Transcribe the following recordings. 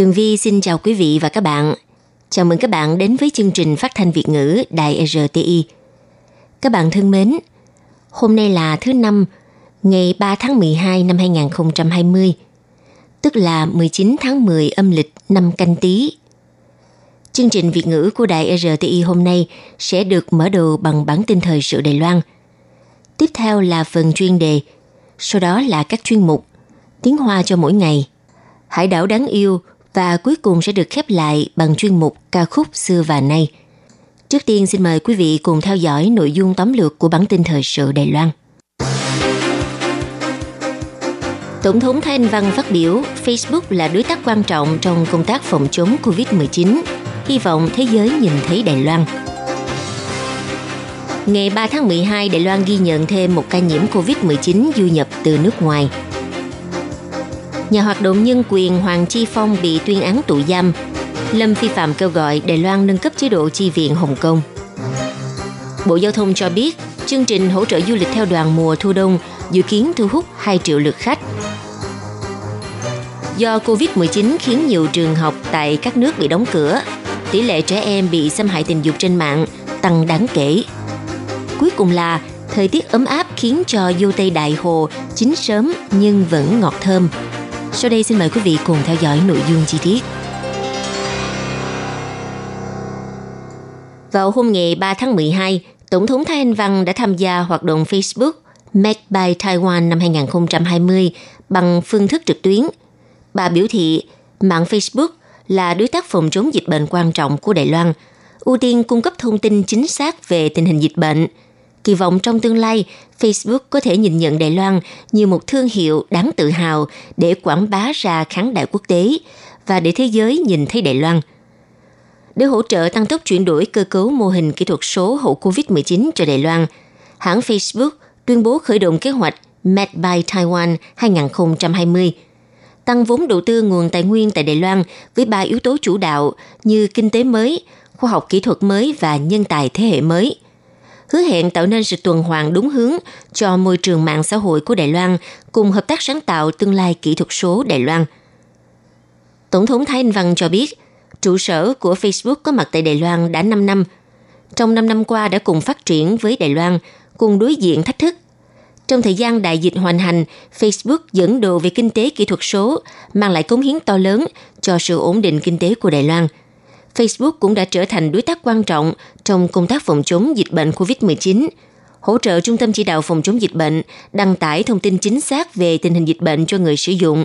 Tường Vi xin chào quý vị và các bạn. Chào mừng các bạn đến với chương trình phát thanh Việt ngữ Đài RTI. Các bạn thân mến, hôm nay là thứ năm, ngày 3 tháng 12 năm 2020, tức là 19 tháng 10 âm lịch năm canh tí. Chương trình Việt ngữ của Đài RTI hôm nay sẽ được mở đầu bằng bản tin thời sự Đài Loan. Tiếp theo là phần chuyên đề, sau đó là các chuyên mục Tiếng Hoa cho mỗi ngày, Hải đảo đáng yêu và cuối cùng sẽ được khép lại bằng chuyên mục ca khúc xưa và nay. Trước tiên xin mời quý vị cùng theo dõi nội dung tóm lược của bản tin thời sự Đài Loan. Tổng thống Thái Anh Văn phát biểu Facebook là đối tác quan trọng trong công tác phòng chống COVID-19. Hy vọng thế giới nhìn thấy Đài Loan. Ngày 3 tháng 12, Đài Loan ghi nhận thêm một ca nhiễm COVID-19 du nhập từ nước ngoài. Nhà hoạt động nhân quyền Hoàng Chi Phong bị tuyên án tù giam. Lâm Phi Phạm kêu gọi Đài Loan nâng cấp chế độ chi viện Hồng Kông. Bộ Giao thông cho biết, chương trình hỗ trợ du lịch theo đoàn mùa thu đông dự kiến thu hút 2 triệu lượt khách. Do Covid-19 khiến nhiều trường học tại các nước bị đóng cửa, tỷ lệ trẻ em bị xâm hại tình dục trên mạng tăng đáng kể. Cuối cùng là thời tiết ấm áp khiến cho dâu tây đại hồ chín sớm nhưng vẫn ngọt thơm. Sau đây xin mời quý vị cùng theo dõi nội dung chi tiết. Vào hôm ngày 3 tháng 12, Tổng thống Thái Anh Văn đã tham gia hoạt động Facebook Make by Taiwan năm 2020 bằng phương thức trực tuyến. Bà biểu thị mạng Facebook là đối tác phòng chống dịch bệnh quan trọng của Đài Loan, ưu tiên cung cấp thông tin chính xác về tình hình dịch bệnh. Kỳ vọng trong tương lai, Facebook có thể nhìn nhận Đài Loan như một thương hiệu đáng tự hào để quảng bá ra khán đại quốc tế và để thế giới nhìn thấy Đài Loan. Để hỗ trợ tăng tốc chuyển đổi cơ cấu mô hình kỹ thuật số hậu COVID-19 cho Đài Loan, hãng Facebook tuyên bố khởi động kế hoạch Made by Taiwan 2020 – tăng vốn đầu tư nguồn tài nguyên tại Đài Loan với ba yếu tố chủ đạo như kinh tế mới, khoa học kỹ thuật mới và nhân tài thế hệ mới. Hứa hẹn tạo nên sự tuần hoàn đúng hướng cho môi trường mạng xã hội của Đài Loan cùng hợp tác sáng tạo tương lai kỹ thuật số Đài Loan. Tổng thống Thái Anh Văn cho biết, trụ sở của Facebook có mặt tại Đài Loan đã 5 năm. Trong 5 năm qua đã cùng phát triển với Đài Loan, cùng đối diện thách thức trong thời gian đại dịch hoành hành, Facebook dẫn đầu về kinh tế kỹ thuật số, mang lại cống hiến to lớn cho sự ổn định kinh tế của Đài Loan. Facebook cũng đã trở thành đối tác quan trọng trong công tác phòng chống dịch bệnh COVID-19, hỗ trợ Trung tâm Chỉ đạo Phòng chống dịch bệnh đăng tải thông tin chính xác về tình hình dịch bệnh cho người sử dụng,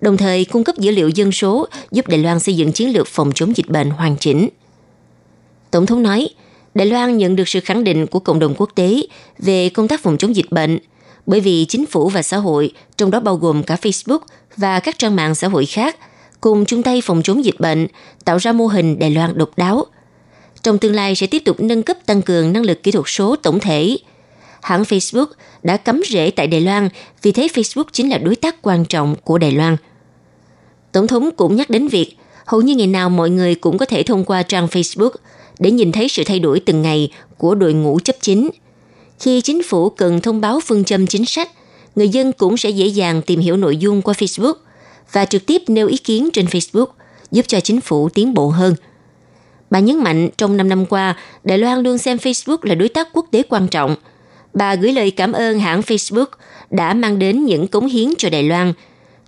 đồng thời cung cấp dữ liệu dân số giúp Đài Loan xây dựng chiến lược phòng chống dịch bệnh hoàn chỉnh. Tổng thống nói, Đài Loan nhận được sự khẳng định của cộng đồng quốc tế về công tác phòng chống dịch bệnh, bởi vì chính phủ và xã hội, trong đó bao gồm cả Facebook và các trang mạng xã hội khác, cùng chung tay phòng chống dịch bệnh, tạo ra mô hình Đài Loan độc đáo. Trong tương lai sẽ tiếp tục nâng cấp tăng cường năng lực kỹ thuật số tổng thể. Hãng Facebook đã cắm rễ tại Đài Loan vì thế Facebook chính là đối tác quan trọng của Đài Loan. Tổng thống cũng nhắc đến việc hầu như ngày nào mọi người cũng có thể thông qua trang Facebook – để nhìn thấy sự thay đổi từng ngày của đội ngũ chấp chính. Khi chính phủ cần thông báo phương châm chính sách, người dân cũng sẽ dễ dàng tìm hiểu nội dung qua Facebook và trực tiếp nêu ý kiến trên Facebook, giúp cho chính phủ tiến bộ hơn. Bà nhấn mạnh trong 5 năm qua, Đài Loan luôn xem Facebook là đối tác quốc tế quan trọng. Bà gửi lời cảm ơn hãng Facebook đã mang đến những cống hiến cho Đài Loan.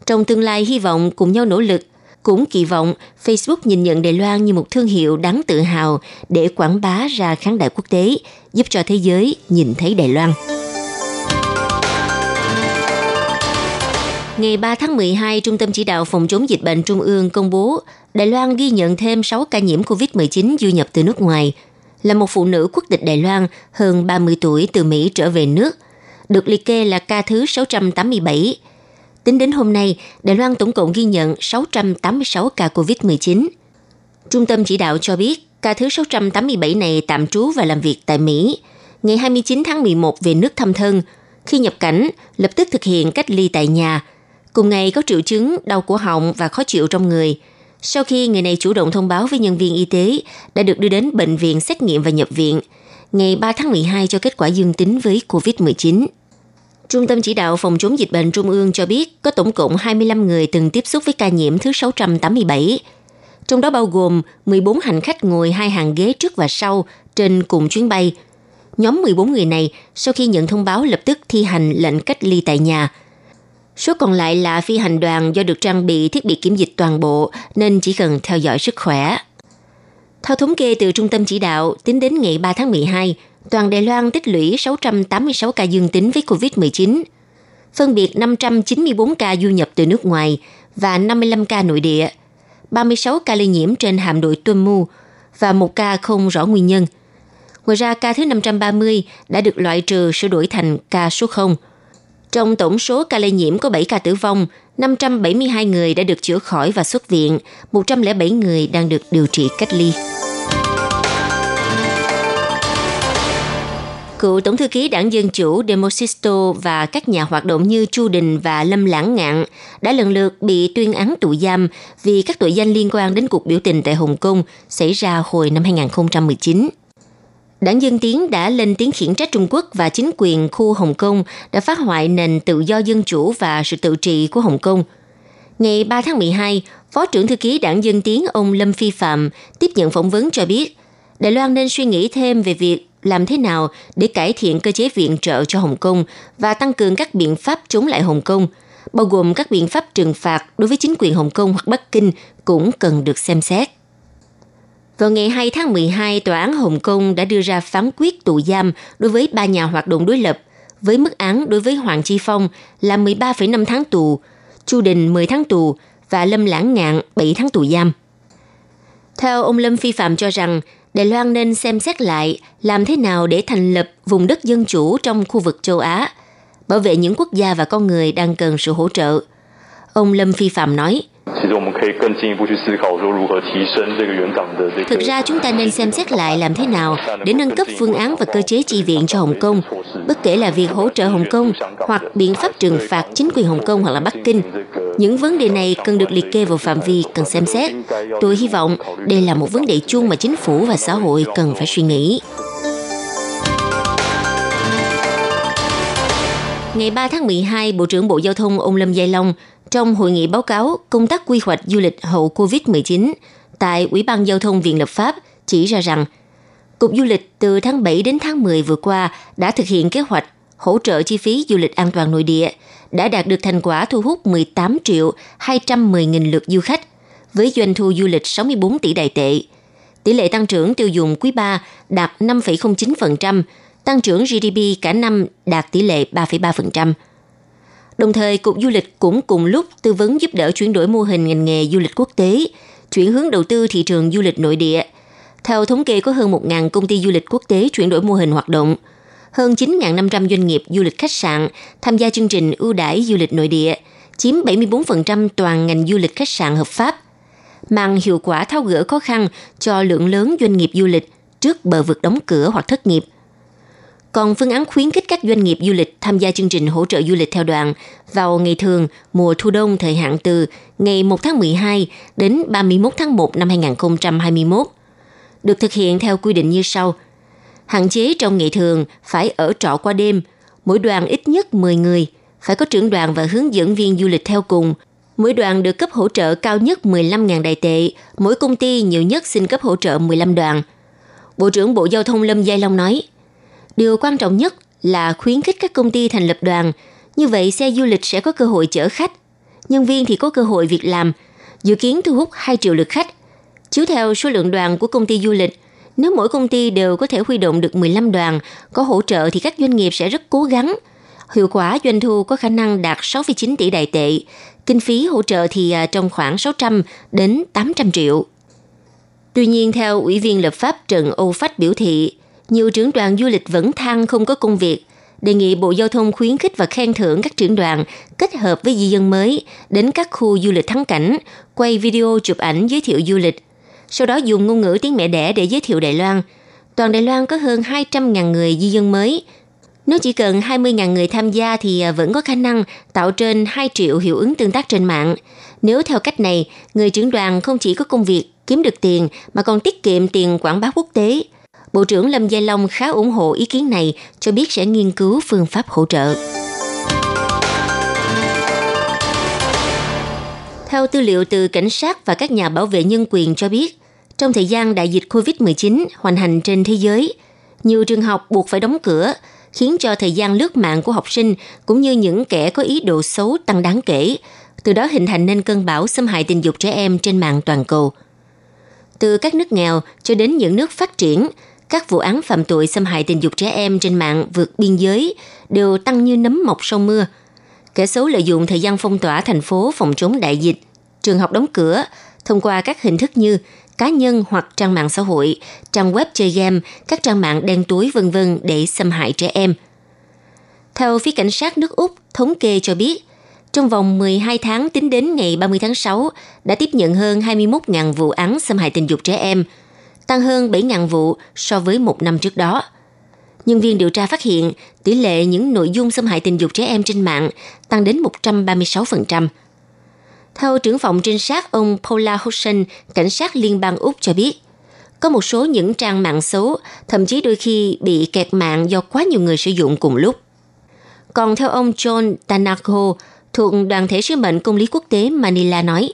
Trong tương lai hy vọng cùng nhau nỗ lực cũng kỳ vọng Facebook nhìn nhận Đài Loan như một thương hiệu đáng tự hào để quảng bá ra khán đại quốc tế, giúp cho thế giới nhìn thấy Đài Loan. Ngày 3 tháng 12, Trung tâm Chỉ đạo Phòng chống dịch bệnh Trung ương công bố Đài Loan ghi nhận thêm 6 ca nhiễm COVID-19 du nhập từ nước ngoài, là một phụ nữ quốc tịch Đài Loan hơn 30 tuổi từ Mỹ trở về nước, được liệt kê là ca thứ 687 Tính đến hôm nay, Đài Loan tổng cộng ghi nhận 686 ca COVID-19. Trung tâm chỉ đạo cho biết, ca thứ 687 này tạm trú và làm việc tại Mỹ. Ngày 29 tháng 11 về nước thăm thân. Khi nhập cảnh, lập tức thực hiện cách ly tại nhà. Cùng ngày có triệu chứng đau cổ họng và khó chịu trong người. Sau khi người này chủ động thông báo với nhân viên y tế, đã được đưa đến bệnh viện xét nghiệm và nhập viện. Ngày 3 tháng 12 cho kết quả dương tính với COVID-19. Trung tâm chỉ đạo phòng chống dịch bệnh Trung ương cho biết có tổng cộng 25 người từng tiếp xúc với ca nhiễm thứ 687. Trong đó bao gồm 14 hành khách ngồi hai hàng ghế trước và sau trên cùng chuyến bay. Nhóm 14 người này sau khi nhận thông báo lập tức thi hành lệnh cách ly tại nhà. Số còn lại là phi hành đoàn do được trang bị thiết bị kiểm dịch toàn bộ nên chỉ cần theo dõi sức khỏe. Theo thống kê từ Trung tâm chỉ đạo, tính đến ngày 3 tháng 12, toàn Đài Loan tích lũy 686 ca dương tính với COVID-19, phân biệt 594 ca du nhập từ nước ngoài và 55 ca nội địa, 36 ca lây nhiễm trên hạm đội Tuân Mu và một ca không rõ nguyên nhân. Ngoài ra, ca thứ 530 đã được loại trừ sửa đổi thành ca số 0. Trong tổng số ca lây nhiễm có 7 ca tử vong, 572 người đã được chữa khỏi và xuất viện, 107 người đang được điều trị cách ly. cựu Tổng thư ký đảng Dân Chủ Demosisto và các nhà hoạt động như Chu Đình và Lâm Lãng Ngạn đã lần lượt bị tuyên án tù giam vì các tội danh liên quan đến cuộc biểu tình tại Hồng Kông xảy ra hồi năm 2019. Đảng Dân Tiến đã lên tiếng khiển trách Trung Quốc và chính quyền khu Hồng Kông đã phá hoại nền tự do dân chủ và sự tự trị của Hồng Kông. Ngày 3 tháng 12, Phó trưởng thư ký đảng Dân Tiến ông Lâm Phi Phạm tiếp nhận phỏng vấn cho biết Đài Loan nên suy nghĩ thêm về việc làm thế nào để cải thiện cơ chế viện trợ cho Hồng Kông và tăng cường các biện pháp chống lại Hồng Kông, bao gồm các biện pháp trừng phạt đối với chính quyền Hồng Kông hoặc Bắc Kinh cũng cần được xem xét. Vào ngày 2 tháng 12, Tòa án Hồng Kông đã đưa ra phán quyết tù giam đối với ba nhà hoạt động đối lập, với mức án đối với Hoàng Chi Phong là 13,5 tháng tù, Chu Đình 10 tháng tù và Lâm Lãng Ngạn 7 tháng tù giam. Theo ông Lâm Phi Phạm cho rằng, Đài Loan nên xem xét lại làm thế nào để thành lập vùng đất dân chủ trong khu vực châu Á, bảo vệ những quốc gia và con người đang cần sự hỗ trợ. Ông Lâm Phi Phạm nói, Thực ra chúng ta nên xem xét lại làm thế nào để nâng cấp phương án và cơ chế chi viện cho Hồng Kông, bất kể là việc hỗ trợ Hồng Kông hoặc biện pháp trừng phạt chính quyền Hồng Kông hoặc là Bắc Kinh. Những vấn đề này cần được liệt kê vào phạm vi cần xem xét. Tôi hy vọng đây là một vấn đề chung mà chính phủ và xã hội cần phải suy nghĩ. Ngày 3 tháng 12, Bộ trưởng Bộ Giao thông ông Lâm Giai Long trong hội nghị báo cáo công tác quy hoạch du lịch hậu COVID-19 tại Ủy ban Giao thông Viện Lập pháp chỉ ra rằng Cục Du lịch từ tháng 7 đến tháng 10 vừa qua đã thực hiện kế hoạch hỗ trợ chi phí du lịch an toàn nội địa, đã đạt được thành quả thu hút 18 triệu 210 nghìn lượt du khách, với doanh thu du lịch 64 tỷ đại tệ. Tỷ lệ tăng trưởng tiêu dùng quý 3 đạt 5,09%, tăng trưởng GDP cả năm đạt tỷ lệ 3,3%. Đồng thời, Cục Du lịch cũng cùng lúc tư vấn giúp đỡ chuyển đổi mô hình ngành nghề du lịch quốc tế, chuyển hướng đầu tư thị trường du lịch nội địa. Theo thống kê có hơn 1.000 công ty du lịch quốc tế chuyển đổi mô hình hoạt động, hơn 9.500 doanh nghiệp du lịch khách sạn tham gia chương trình ưu đãi du lịch nội địa, chiếm 74% toàn ngành du lịch khách sạn hợp pháp, mang hiệu quả tháo gỡ khó khăn cho lượng lớn doanh nghiệp du lịch trước bờ vực đóng cửa hoặc thất nghiệp. Còn phương án khuyến khích các doanh nghiệp du lịch tham gia chương trình hỗ trợ du lịch theo đoàn vào ngày thường mùa thu đông thời hạn từ ngày 1 tháng 12 đến 31 tháng 1 năm 2021 được thực hiện theo quy định như sau. Hạn chế trong ngày thường phải ở trọ qua đêm, mỗi đoàn ít nhất 10 người, phải có trưởng đoàn và hướng dẫn viên du lịch theo cùng. Mỗi đoàn được cấp hỗ trợ cao nhất 15.000 đại tệ, mỗi công ty nhiều nhất xin cấp hỗ trợ 15 đoàn. Bộ trưởng Bộ Giao thông Lâm Giai Long nói – Điều quan trọng nhất là khuyến khích các công ty thành lập đoàn, như vậy xe du lịch sẽ có cơ hội chở khách, nhân viên thì có cơ hội việc làm, dự kiến thu hút 2 triệu lượt khách. Chiếu theo số lượng đoàn của công ty du lịch, nếu mỗi công ty đều có thể huy động được 15 đoàn, có hỗ trợ thì các doanh nghiệp sẽ rất cố gắng. Hiệu quả doanh thu có khả năng đạt 6,9 tỷ đại tệ, kinh phí hỗ trợ thì à, trong khoảng 600 đến 800 triệu. Tuy nhiên, theo Ủy viên lập pháp Trần Âu Phách biểu thị, nhiều trưởng đoàn du lịch vẫn than không có công việc. đề nghị Bộ Giao thông khuyến khích và khen thưởng các trưởng đoàn kết hợp với di dân mới đến các khu du lịch thắng cảnh, quay video chụp ảnh giới thiệu du lịch. Sau đó dùng ngôn ngữ tiếng mẹ đẻ để giới thiệu Đài Loan. Toàn Đài Loan có hơn 200.000 người di dân mới. Nếu chỉ cần 20.000 người tham gia thì à, vẫn có khả năng tạo trên 2 triệu hiệu ứng tương tác trên mạng. Nếu theo cách này, người trưởng đoàn không chỉ có công việc kiếm được tiền mà còn tiết kiệm tiền quảng bá quốc tế. Bộ trưởng Lâm Gia Long khá ủng hộ ý kiến này, cho biết sẽ nghiên cứu phương pháp hỗ trợ. Theo tư liệu từ cảnh sát và các nhà bảo vệ nhân quyền cho biết, trong thời gian đại dịch COVID-19 hoành hành trên thế giới, nhiều trường học buộc phải đóng cửa, khiến cho thời gian lướt mạng của học sinh cũng như những kẻ có ý đồ xấu tăng đáng kể, từ đó hình thành nên cơn bão xâm hại tình dục trẻ em trên mạng toàn cầu. Từ các nước nghèo cho đến những nước phát triển, các vụ án phạm tội xâm hại tình dục trẻ em trên mạng vượt biên giới đều tăng như nấm mọc sau mưa. Kẻ xấu lợi dụng thời gian phong tỏa thành phố phòng chống đại dịch, trường học đóng cửa, thông qua các hình thức như cá nhân hoặc trang mạng xã hội, trang web chơi game, các trang mạng đen túi vân vân để xâm hại trẻ em. Theo phía cảnh sát nước Úc thống kê cho biết, trong vòng 12 tháng tính đến ngày 30 tháng 6 đã tiếp nhận hơn 21.000 vụ án xâm hại tình dục trẻ em, tăng hơn 7.000 vụ so với một năm trước đó. Nhân viên điều tra phát hiện tỷ lệ những nội dung xâm hại tình dục trẻ em trên mạng tăng đến 136%. Theo trưởng phòng trinh sát ông Paula Hudson, cảnh sát liên bang Úc cho biết, có một số những trang mạng xấu thậm chí đôi khi bị kẹt mạng do quá nhiều người sử dụng cùng lúc. Còn theo ông John Tanako, thuộc đoàn thể sứ mệnh công lý quốc tế Manila nói,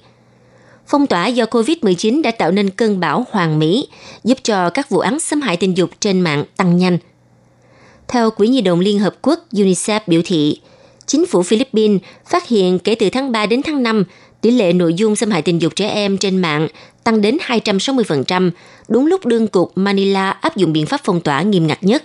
phong tỏa do COVID-19 đã tạo nên cơn bão hoàng mỹ, giúp cho các vụ án xâm hại tình dục trên mạng tăng nhanh. Theo Quỹ Nhi đồng Liên Hợp Quốc UNICEF biểu thị, chính phủ Philippines phát hiện kể từ tháng 3 đến tháng 5, tỷ lệ nội dung xâm hại tình dục trẻ em trên mạng tăng đến 260%, đúng lúc đương cục Manila áp dụng biện pháp phong tỏa nghiêm ngặt nhất.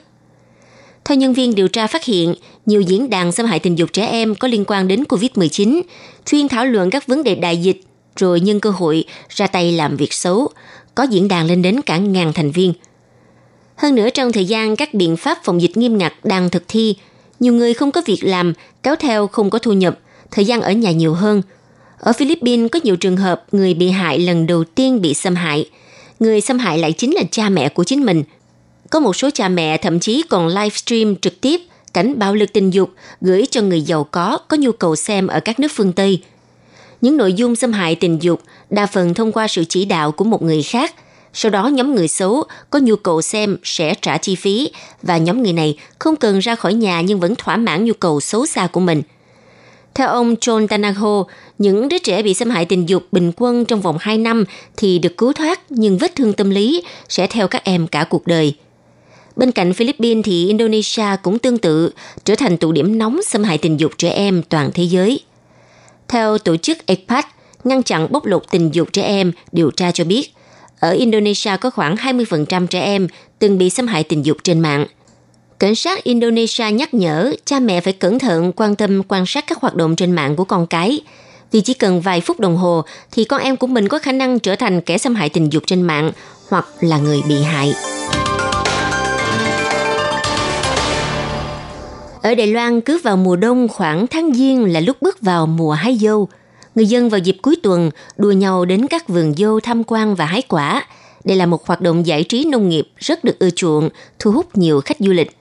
Theo nhân viên điều tra phát hiện, nhiều diễn đàn xâm hại tình dục trẻ em có liên quan đến COVID-19, chuyên thảo luận các vấn đề đại dịch, rồi nhân cơ hội ra tay làm việc xấu, có diễn đàn lên đến cả ngàn thành viên. Hơn nữa trong thời gian các biện pháp phòng dịch nghiêm ngặt đang thực thi, nhiều người không có việc làm, kéo theo không có thu nhập, thời gian ở nhà nhiều hơn. Ở Philippines có nhiều trường hợp người bị hại lần đầu tiên bị xâm hại. Người xâm hại lại chính là cha mẹ của chính mình – có một số cha mẹ thậm chí còn livestream trực tiếp cảnh bạo lực tình dục gửi cho người giàu có có nhu cầu xem ở các nước phương Tây. Những nội dung xâm hại tình dục đa phần thông qua sự chỉ đạo của một người khác. Sau đó nhóm người xấu có nhu cầu xem sẽ trả chi phí và nhóm người này không cần ra khỏi nhà nhưng vẫn thỏa mãn nhu cầu xấu xa của mình. Theo ông John Tanaho, những đứa trẻ bị xâm hại tình dục bình quân trong vòng 2 năm thì được cứu thoát nhưng vết thương tâm lý sẽ theo các em cả cuộc đời – Bên cạnh Philippines thì Indonesia cũng tương tự trở thành tụ điểm nóng xâm hại tình dục trẻ em toàn thế giới. Theo tổ chức ECPAT, ngăn chặn bóc lột tình dục trẻ em, điều tra cho biết, ở Indonesia có khoảng 20% trẻ em từng bị xâm hại tình dục trên mạng. Cảnh sát Indonesia nhắc nhở cha mẹ phải cẩn thận quan tâm quan sát các hoạt động trên mạng của con cái, vì chỉ cần vài phút đồng hồ thì con em của mình có khả năng trở thành kẻ xâm hại tình dục trên mạng hoặc là người bị hại. Ở Đài Loan cứ vào mùa đông khoảng tháng Giêng là lúc bước vào mùa hái dâu. Người dân vào dịp cuối tuần đua nhau đến các vườn dâu tham quan và hái quả. Đây là một hoạt động giải trí nông nghiệp rất được ưa chuộng, thu hút nhiều khách du lịch.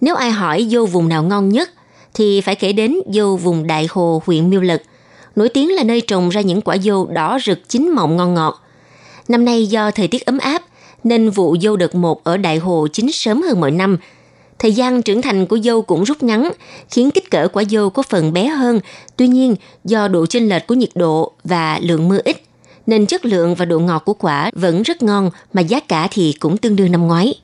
Nếu ai hỏi dâu vùng nào ngon nhất, thì phải kể đến dâu vùng Đại Hồ, huyện Miêu Lực. Nổi tiếng là nơi trồng ra những quả dâu đỏ rực chín mọng ngon ngọt. Năm nay do thời tiết ấm áp, nên vụ dâu đợt 1 ở Đại Hồ chín sớm hơn mọi năm – Thời gian trưởng thành của dâu cũng rút ngắn, khiến kích cỡ quả dâu có phần bé hơn. Tuy nhiên, do độ chênh lệch của nhiệt độ và lượng mưa ít, nên chất lượng và độ ngọt của quả vẫn rất ngon mà giá cả thì cũng tương đương năm ngoái.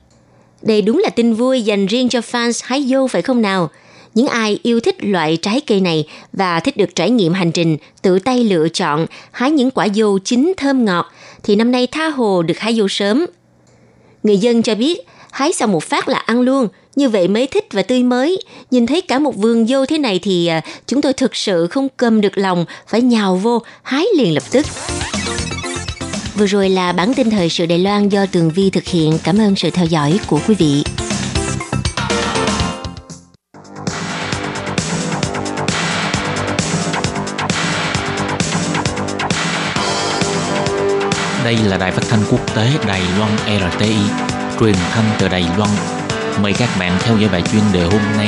Đây đúng là tin vui dành riêng cho fans hái dâu phải không nào? Những ai yêu thích loại trái cây này và thích được trải nghiệm hành trình tự tay lựa chọn hái những quả dâu chín thơm ngọt thì năm nay tha hồ được hái dâu sớm. Người dân cho biết hái xong một phát là ăn luôn, như vậy mới thích và tươi mới. Nhìn thấy cả một vườn dâu thế này thì à, chúng tôi thực sự không cầm được lòng, phải nhào vô, hái liền lập tức. Vừa rồi là bản tin thời sự Đài Loan do Tường Vi thực hiện. Cảm ơn sự theo dõi của quý vị. Đây là đài phát thanh quốc tế Đài Loan RTI, truyền thanh từ Đài Loan. Mời các bạn theo dõi bài chuyên đề hôm nay.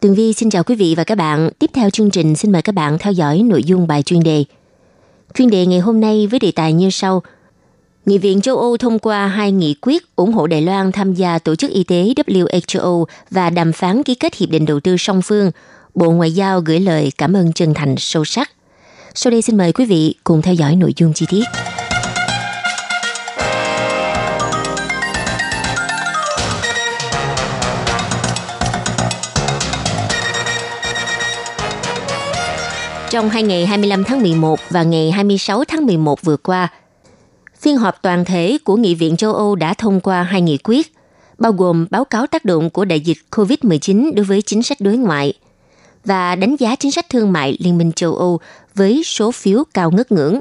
Tường Vi xin chào quý vị và các bạn. Tiếp theo chương trình, xin mời các bạn theo dõi nội dung bài chuyên đề. Chuyên đề ngày hôm nay với đề tài như sau – Nghị viện châu Âu thông qua hai nghị quyết ủng hộ Đài Loan tham gia Tổ chức Y tế WHO và đàm phán ký kết hiệp định đầu tư song phương. Bộ Ngoại giao gửi lời cảm ơn chân thành sâu sắc. Sau đây xin mời quý vị cùng theo dõi nội dung chi tiết. Trong hai ngày 25 tháng 11 và ngày 26 tháng 11 vừa qua, Phiên họp toàn thể của Nghị viện châu Âu đã thông qua hai nghị quyết, bao gồm báo cáo tác động của đại dịch COVID-19 đối với chính sách đối ngoại và đánh giá chính sách thương mại Liên minh châu Âu với số phiếu cao ngất ngưỡng.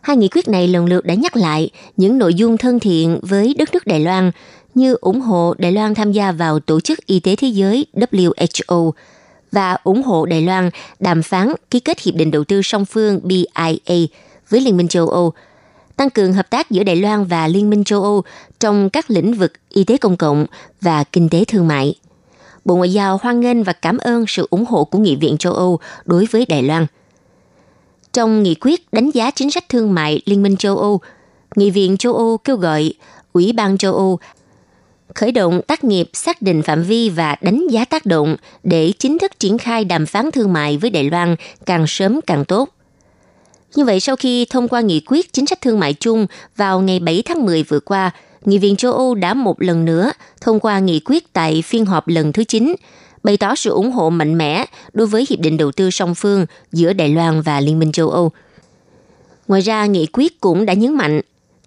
Hai nghị quyết này lần lượt đã nhắc lại những nội dung thân thiện với đất nước Đài Loan như ủng hộ Đài Loan tham gia vào Tổ chức Y tế Thế giới WHO và ủng hộ Đài Loan đàm phán ký kết hiệp định đầu tư song phương BIA với Liên minh châu Âu – tăng cường hợp tác giữa Đài Loan và Liên minh châu Âu trong các lĩnh vực y tế công cộng và kinh tế thương mại. Bộ Ngoại giao hoan nghênh và cảm ơn sự ủng hộ của Nghị viện châu Âu đối với Đài Loan. Trong nghị quyết đánh giá chính sách thương mại Liên minh châu Âu, Nghị viện châu Âu kêu gọi Ủy ban châu Âu khởi động tác nghiệp xác định phạm vi và đánh giá tác động để chính thức triển khai đàm phán thương mại với Đài Loan càng sớm càng tốt. Như vậy, sau khi thông qua nghị quyết chính sách thương mại chung vào ngày 7 tháng 10 vừa qua, Nghị viện châu Âu đã một lần nữa thông qua nghị quyết tại phiên họp lần thứ 9, bày tỏ sự ủng hộ mạnh mẽ đối với Hiệp định Đầu tư song phương giữa Đài Loan và Liên minh châu Âu. Ngoài ra, nghị quyết cũng đã nhấn mạnh,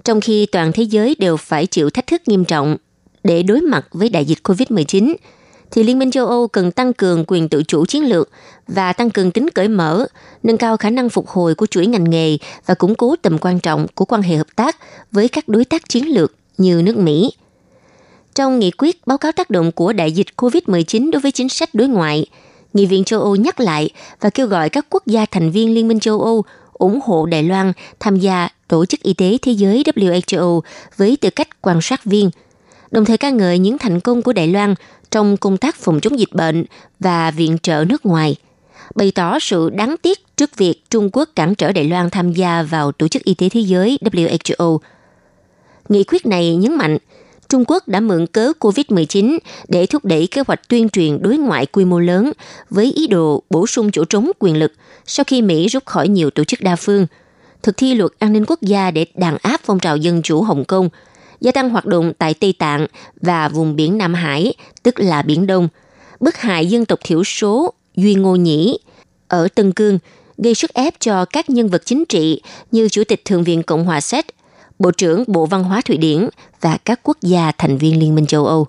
trong khi toàn thế giới đều phải chịu thách thức nghiêm trọng để đối mặt với đại dịch COVID-19, thì Liên minh châu Âu cần tăng cường quyền tự chủ chiến lược và tăng cường tính cởi mở, nâng cao khả năng phục hồi của chuỗi ngành nghề và củng cố tầm quan trọng của quan hệ hợp tác với các đối tác chiến lược như nước Mỹ. Trong nghị quyết báo cáo tác động của đại dịch COVID-19 đối với chính sách đối ngoại, Nghị viện châu Âu nhắc lại và kêu gọi các quốc gia thành viên Liên minh châu Âu ủng hộ Đài Loan tham gia Tổ chức Y tế Thế giới WHO với tư cách quan sát viên, đồng thời ca ngợi những thành công của Đài Loan trong công tác phòng chống dịch bệnh và viện trợ nước ngoài, bày tỏ sự đáng tiếc trước việc Trung Quốc cản trở Đài Loan tham gia vào Tổ chức Y tế Thế giới WHO. Nghị quyết này nhấn mạnh Trung Quốc đã mượn cớ COVID-19 để thúc đẩy kế hoạch tuyên truyền đối ngoại quy mô lớn với ý đồ bổ sung chỗ trống quyền lực sau khi Mỹ rút khỏi nhiều tổ chức đa phương, thực thi luật an ninh quốc gia để đàn áp phong trào dân chủ Hồng Kông – gia tăng hoạt động tại Tây Tạng và vùng biển Nam Hải, tức là Biển Đông, bức hại dân tộc thiểu số Duy Ngô Nhĩ ở Tân Cương, gây sức ép cho các nhân vật chính trị như Chủ tịch Thượng viện Cộng hòa Séc, Bộ trưởng Bộ Văn hóa Thụy Điển và các quốc gia thành viên Liên minh châu Âu.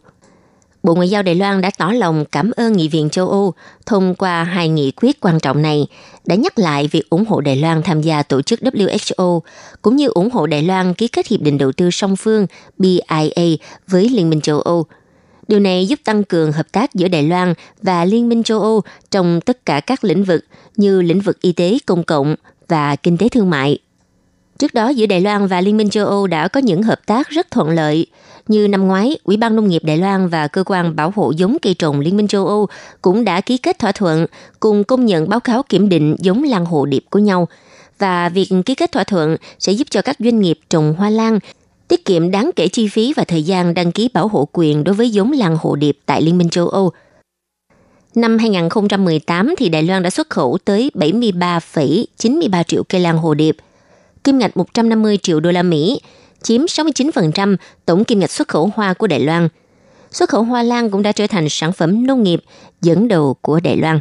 Bộ Ngoại giao Đài Loan đã tỏ lòng cảm ơn Nghị viện châu Âu thông qua hai nghị quyết quan trọng này, đã nhắc lại việc ủng hộ Đài Loan tham gia tổ chức WHO, cũng như ủng hộ Đài Loan ký kết hiệp định đầu tư song phương BIA với Liên minh châu Âu. Điều này giúp tăng cường hợp tác giữa Đài Loan và Liên minh châu Âu trong tất cả các lĩnh vực như lĩnh vực y tế công cộng và kinh tế thương mại. Trước đó giữa Đài Loan và Liên minh châu Âu đã có những hợp tác rất thuận lợi – như năm ngoái, Ủy ban Nông nghiệp Đài Loan và Cơ quan Bảo hộ giống cây trồng Liên minh châu Âu cũng đã ký kết thỏa thuận cùng công nhận báo cáo kiểm định giống lan hồ điệp của nhau. Và việc ký kết thỏa thuận sẽ giúp cho các doanh nghiệp trồng hoa lan tiết kiệm đáng kể chi phí và thời gian đăng ký bảo hộ quyền đối với giống lan hồ điệp tại Liên minh châu Âu. Năm 2018 thì Đài Loan đã xuất khẩu tới 73,93 triệu cây lan hồ điệp, kim ngạch 150 triệu đô la Mỹ, chiếm 69% tổng kim ngạch xuất khẩu hoa của Đài Loan. Xuất khẩu hoa lan cũng đã trở thành sản phẩm nông nghiệp dẫn đầu của Đài Loan.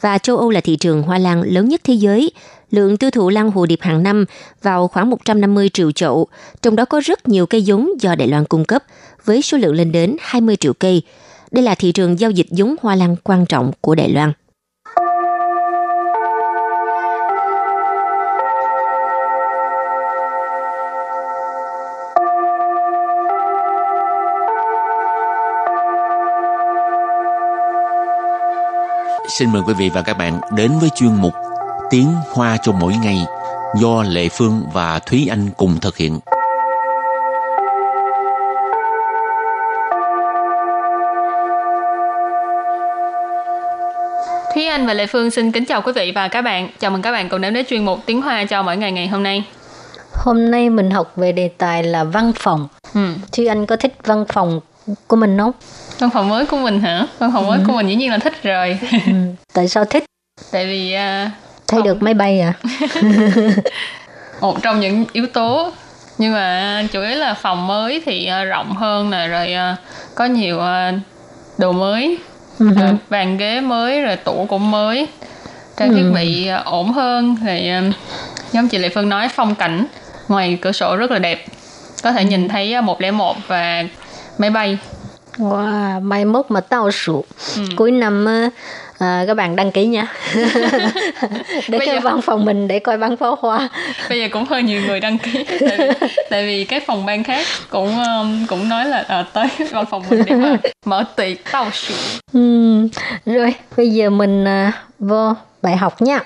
Và châu Âu là thị trường hoa lan lớn nhất thế giới. Lượng tiêu thụ lan hồ điệp hàng năm vào khoảng 150 triệu chậu, trong đó có rất nhiều cây giống do Đài Loan cung cấp, với số lượng lên đến 20 triệu cây. Đây là thị trường giao dịch giống hoa lan quan trọng của Đài Loan. Xin mời quý vị và các bạn đến với chuyên mục Tiếng Hoa cho mỗi ngày do Lệ Phương và Thúy Anh cùng thực hiện. Thúy Anh và Lệ Phương xin kính chào quý vị và các bạn. Chào mừng các bạn cùng đến với chuyên mục Tiếng Hoa cho mỗi ngày ngày hôm nay. Hôm nay mình học về đề tài là văn phòng. Ừ. Thúy Anh có thích văn phòng của mình không? Văn phòng mới của mình hả? Văn phòng mới của mình dĩ nhiên là thích rồi. Ừ. Tại sao thích? Tại vì uh, Thấy được máy bay à? một trong những yếu tố nhưng mà chủ yếu là phòng mới thì uh, rộng hơn nè rồi uh, có nhiều uh, đồ mới Ừ. rồi bàn ghế mới rồi tủ cũng mới trang thiết bị uh, ổn hơn rồi uh, giống chị Lệ Phương nói phong cảnh ngoài cửa sổ rất là đẹp có thể nhìn thấy uh, 101 và máy bay Wow, mai mốt mà tao sụ. Ừ. Cuối năm á, à, các bạn đăng ký nha. để Bây cái giờ- văn phòng mình để coi bắn pháo hoa. bây giờ cũng hơi nhiều người đăng ký tại vì, tại vì các phòng ban khác cũng um, cũng nói là ờ, tới văn phòng mình để mà mở tiệc tao sụ Ừm, Rồi, bây giờ mình à, vô bài học nha.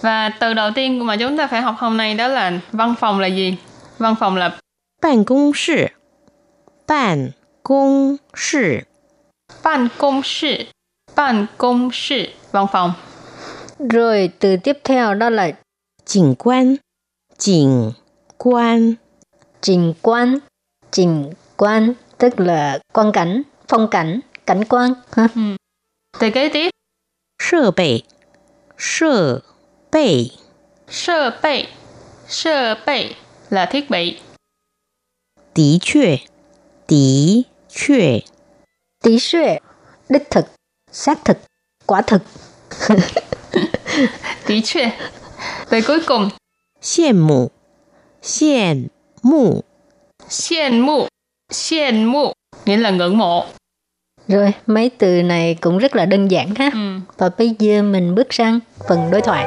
Và từ đầu tiên mà chúng ta phải học hôm nay đó là văn phòng là gì? Văn phòng là 办公室，办 公室， ban công sự, ban công sự, văn phòng. Rồi từ tiếp theo đó là 景观，景观， trình quan. Trình quan tức là quan cảnh, phong cảnh, cảnh quan. Ha? Từ kế tiếp, 设备，设备， sơ bệ, sơ bệ là thiết bị. 的 确，的确， Tí xuệ, đích thực, xác thực, quả thực. Tí chuyện. Từ cuối cùng, 羡慕，羡慕， xiên mụ, xiên mụ nghĩa là ngưỡng mộ. Rồi, mấy từ này cũng rất là đơn giản ha. Ừ. Và bây giờ mình bước sang phần đối thoại.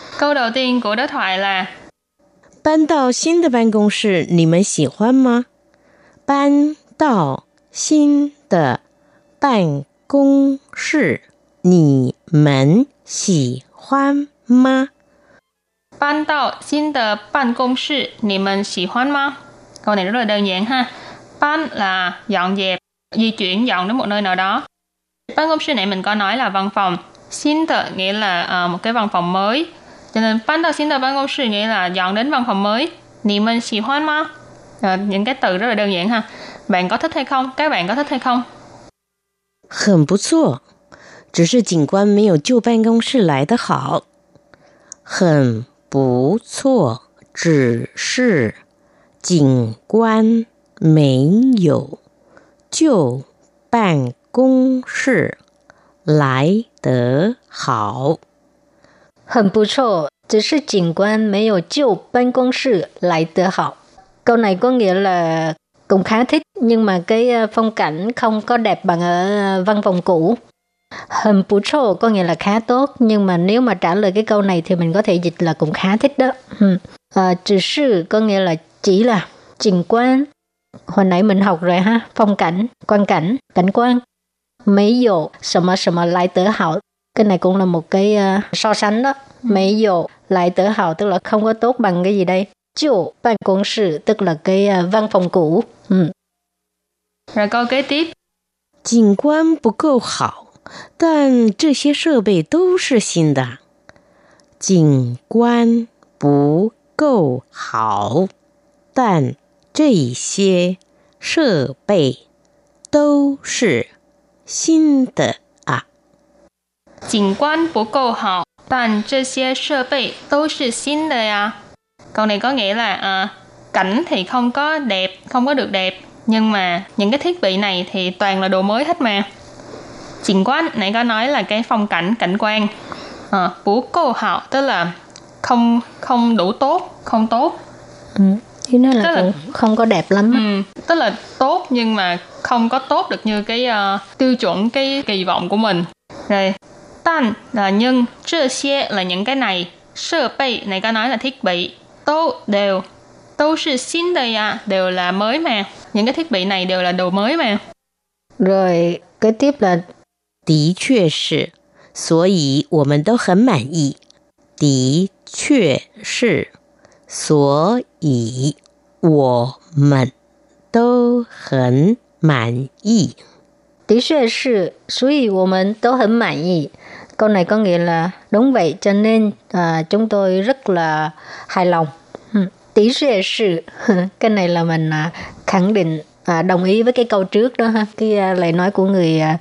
Câu đầu tiên của đối thoại là Ban đào xin ban công sư, nì mến xỉ hoan ma? Ban đào xin ban công sư, nì mến xỉ hoan ma? Ban đào xin ban công sư, nì mến xỉ hoan ma? Câu này rất là đơn giản ha. Ban là dọn dẹp, di chuyển dọn đến một nơi nào đó. Ban công sư này mình có nói là văn phòng. Xin nghĩa là uh, một cái văn phòng mới Cho nên ban tạo xin tờ ban công sự nghĩa là dọn đến văn phòng mới. Nì mình xì hoan ma. Ờ, những cái từ rất là đơn giản ha. Bạn có thích hay không? Các bạn có thích hay không? 很不错，只是景观没有旧办公室来得好。很不错，只是景观没有旧办公室来得好。 Hầm bù trô, chỉ是景观没有旧办公室来得好. Câu này có nghĩa là cũng khá thích nhưng mà cái à, phong cảnh không có đẹp bằng ở à, văn phòng cũ. Hầm bù trô có nghĩa là khá tốt nhưng mà nếu mà trả lời cái câu này thì mình có thể dịch là cũng khá thích đó. Ừ. À, chỉ sư có nghĩa là chỉ là trình quan. Hồi nãy mình học rồi ha, phong cảnh, quan cảnh, cảnh quan. Mấy dụ,什么什么来得好 cái này cũng là một cái uh, so sánh đó mấy dụ lại tự hào tức là không có tốt bằng cái gì đây chủ ban công sự tức là cái uh, văn phòng cũ ừ. Rồi câu kế tiếp. 景观不够好，但这些设备都是新的。景观不够好，但这些设备都是新的啊。 景观不够好，但这些设备都是新的呀. Câu này có nghĩa là à, cảnh thì không có đẹp, không có được đẹp, nhưng mà những cái thiết bị này thì toàn là đồ mới hết mà. Cảnh quan nãy có nói là cái phong cảnh, cảnh quan. À, bú câu hảo tức là không không đủ tốt, không tốt. Ừ. Chứ nó là, Tức là- cũng không có đẹp lắm. á. Ừ, tức là tốt nhưng mà không có tốt được như cái ờ, tiêu chuẩn cái kỳ vọng của mình. Rồi, tan là nhưng,这些là những cái này, sơ bị này có nói là thiết bị, tô đều, tô là xin đời à, đều là mới mà. Những cái thiết bị này đều là đồ mới mà. Rồi kế tiếp là 的确是，所以我们都很满意。的确是，所以我们都很满意。 Tí xuệ sự, suy我们都很满意. câu này có nghĩa là đúng vậy cho nên à, chúng tôi rất là hài lòng. Ừ, Tỷ rẻ sự. Cái này là mình à, khẳng định à, đồng ý với cái câu trước đó ha. Cái à, lời nói của người à,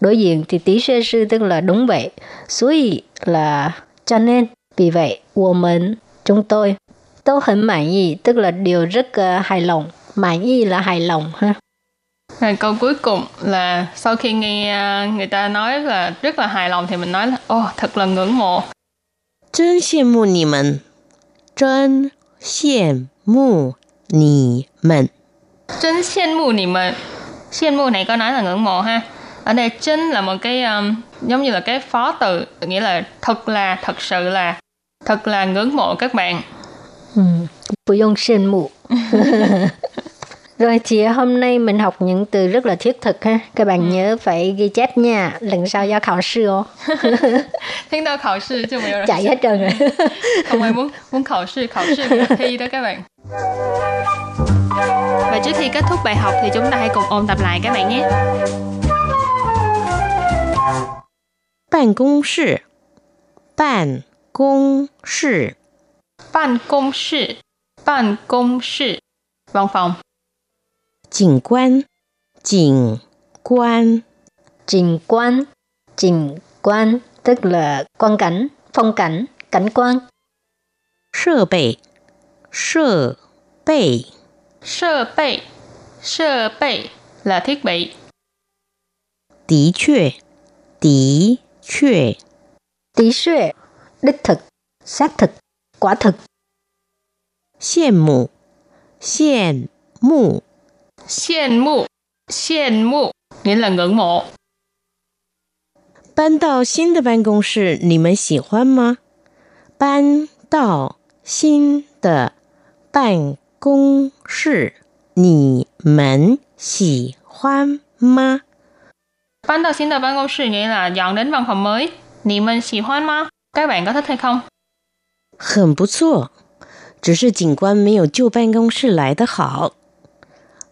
đối diện thì Tỷ rẻ sư tức là đúng vậy. Suy là cho nên vì vậy của mình chúng tôi tôi hẳn mãn ý tức là điều rất uh, hài lòng. Mãn ý là hài lòng ha. Rồi câu cuối cùng là sau khi nghe ờ, người ta nói là rất là hài lòng thì mình nói là ô thật là ngưỡng mộ. 真羡慕你们，真羡慕你们。 Chân xiên mù nì mần Xiên mù này có nói là ngưỡng mộ ha Ở đây chân là một cái um, Giống như là cái phó từ Nghĩa là thật là, thật sự là Thật là ngưỡng mộ các bạn Ừ, 不用羡慕. Rồi thì hôm nay mình học những từ rất là thiết thực ha. Các bạn ừ. nhớ phải ghi chép nha. Lần sau ra khảo sư ồ. Thính đâu khảo sư chứ mà Chạy hết trơn rồi. Không ai muốn muốn khảo sư, khảo sư thi đó các bạn. Và trước khi kết thúc bài học thì chúng ta hãy cùng ôn tập lại các bạn nhé. Bàn công sự Bàn công sự Bàn công sự Bàn công sự Văn phòng 景观，景观， Trình quan. Trình quan tức là quan cảnh, phong cảnh, cảnh quan. 设备，设备， Sơ bệ Sơ bệ là thiết bị 的确，的确， Tí xuệ, đích thực, xác thực, quả thực. 羡慕，羡慕， 羡慕，羡慕，您冷冷我。搬到新的办公室，你们喜欢吗？搬到新的办公室，你们喜欢吗？搬到新的办公室，你啦，有人办公室，你们喜欢吗？该办公室太空，很不错，只是景观没有旧办公室来的好。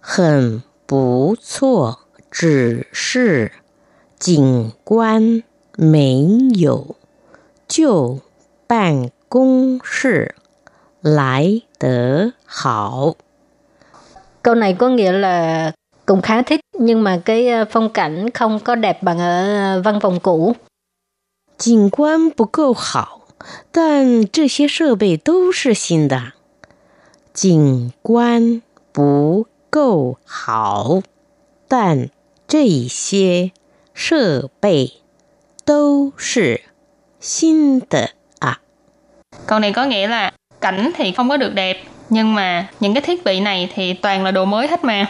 很不错，只是景观没有旧办公室来得好。 Câu này có nghĩa là cũng khá thích nhưng mà cái ờ, phong cảnh không có đẹp bằng ở ờ, văn phòng cũ. 景观不够好，但这些设备都是新的。景观不 够好，但这些设备都是新的啊！ Câu này có nghĩa là cảnh thì không có được đẹp, nhưng mà những cái thiết bị này thì toàn là đồ mới hết mà.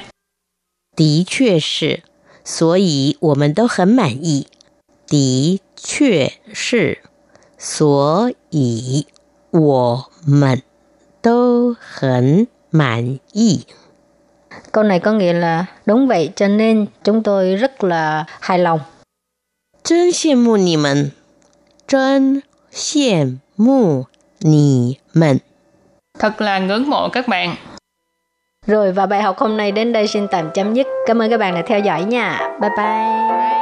的确是，所以我们都很满意。的确是，所以我们都很满意。 Câu này có nghĩa là đúng vậy cho nên chúng tôi rất là hài lòng. Chân xiêm mù nì mần. Chân xiêm mù nì mần. Thật là ngưỡng mộ các bạn. Rồi và bài học hôm nay đến đây xin tạm chấm dứt. Cảm ơn các bạn đã theo dõi nha. Bye bye.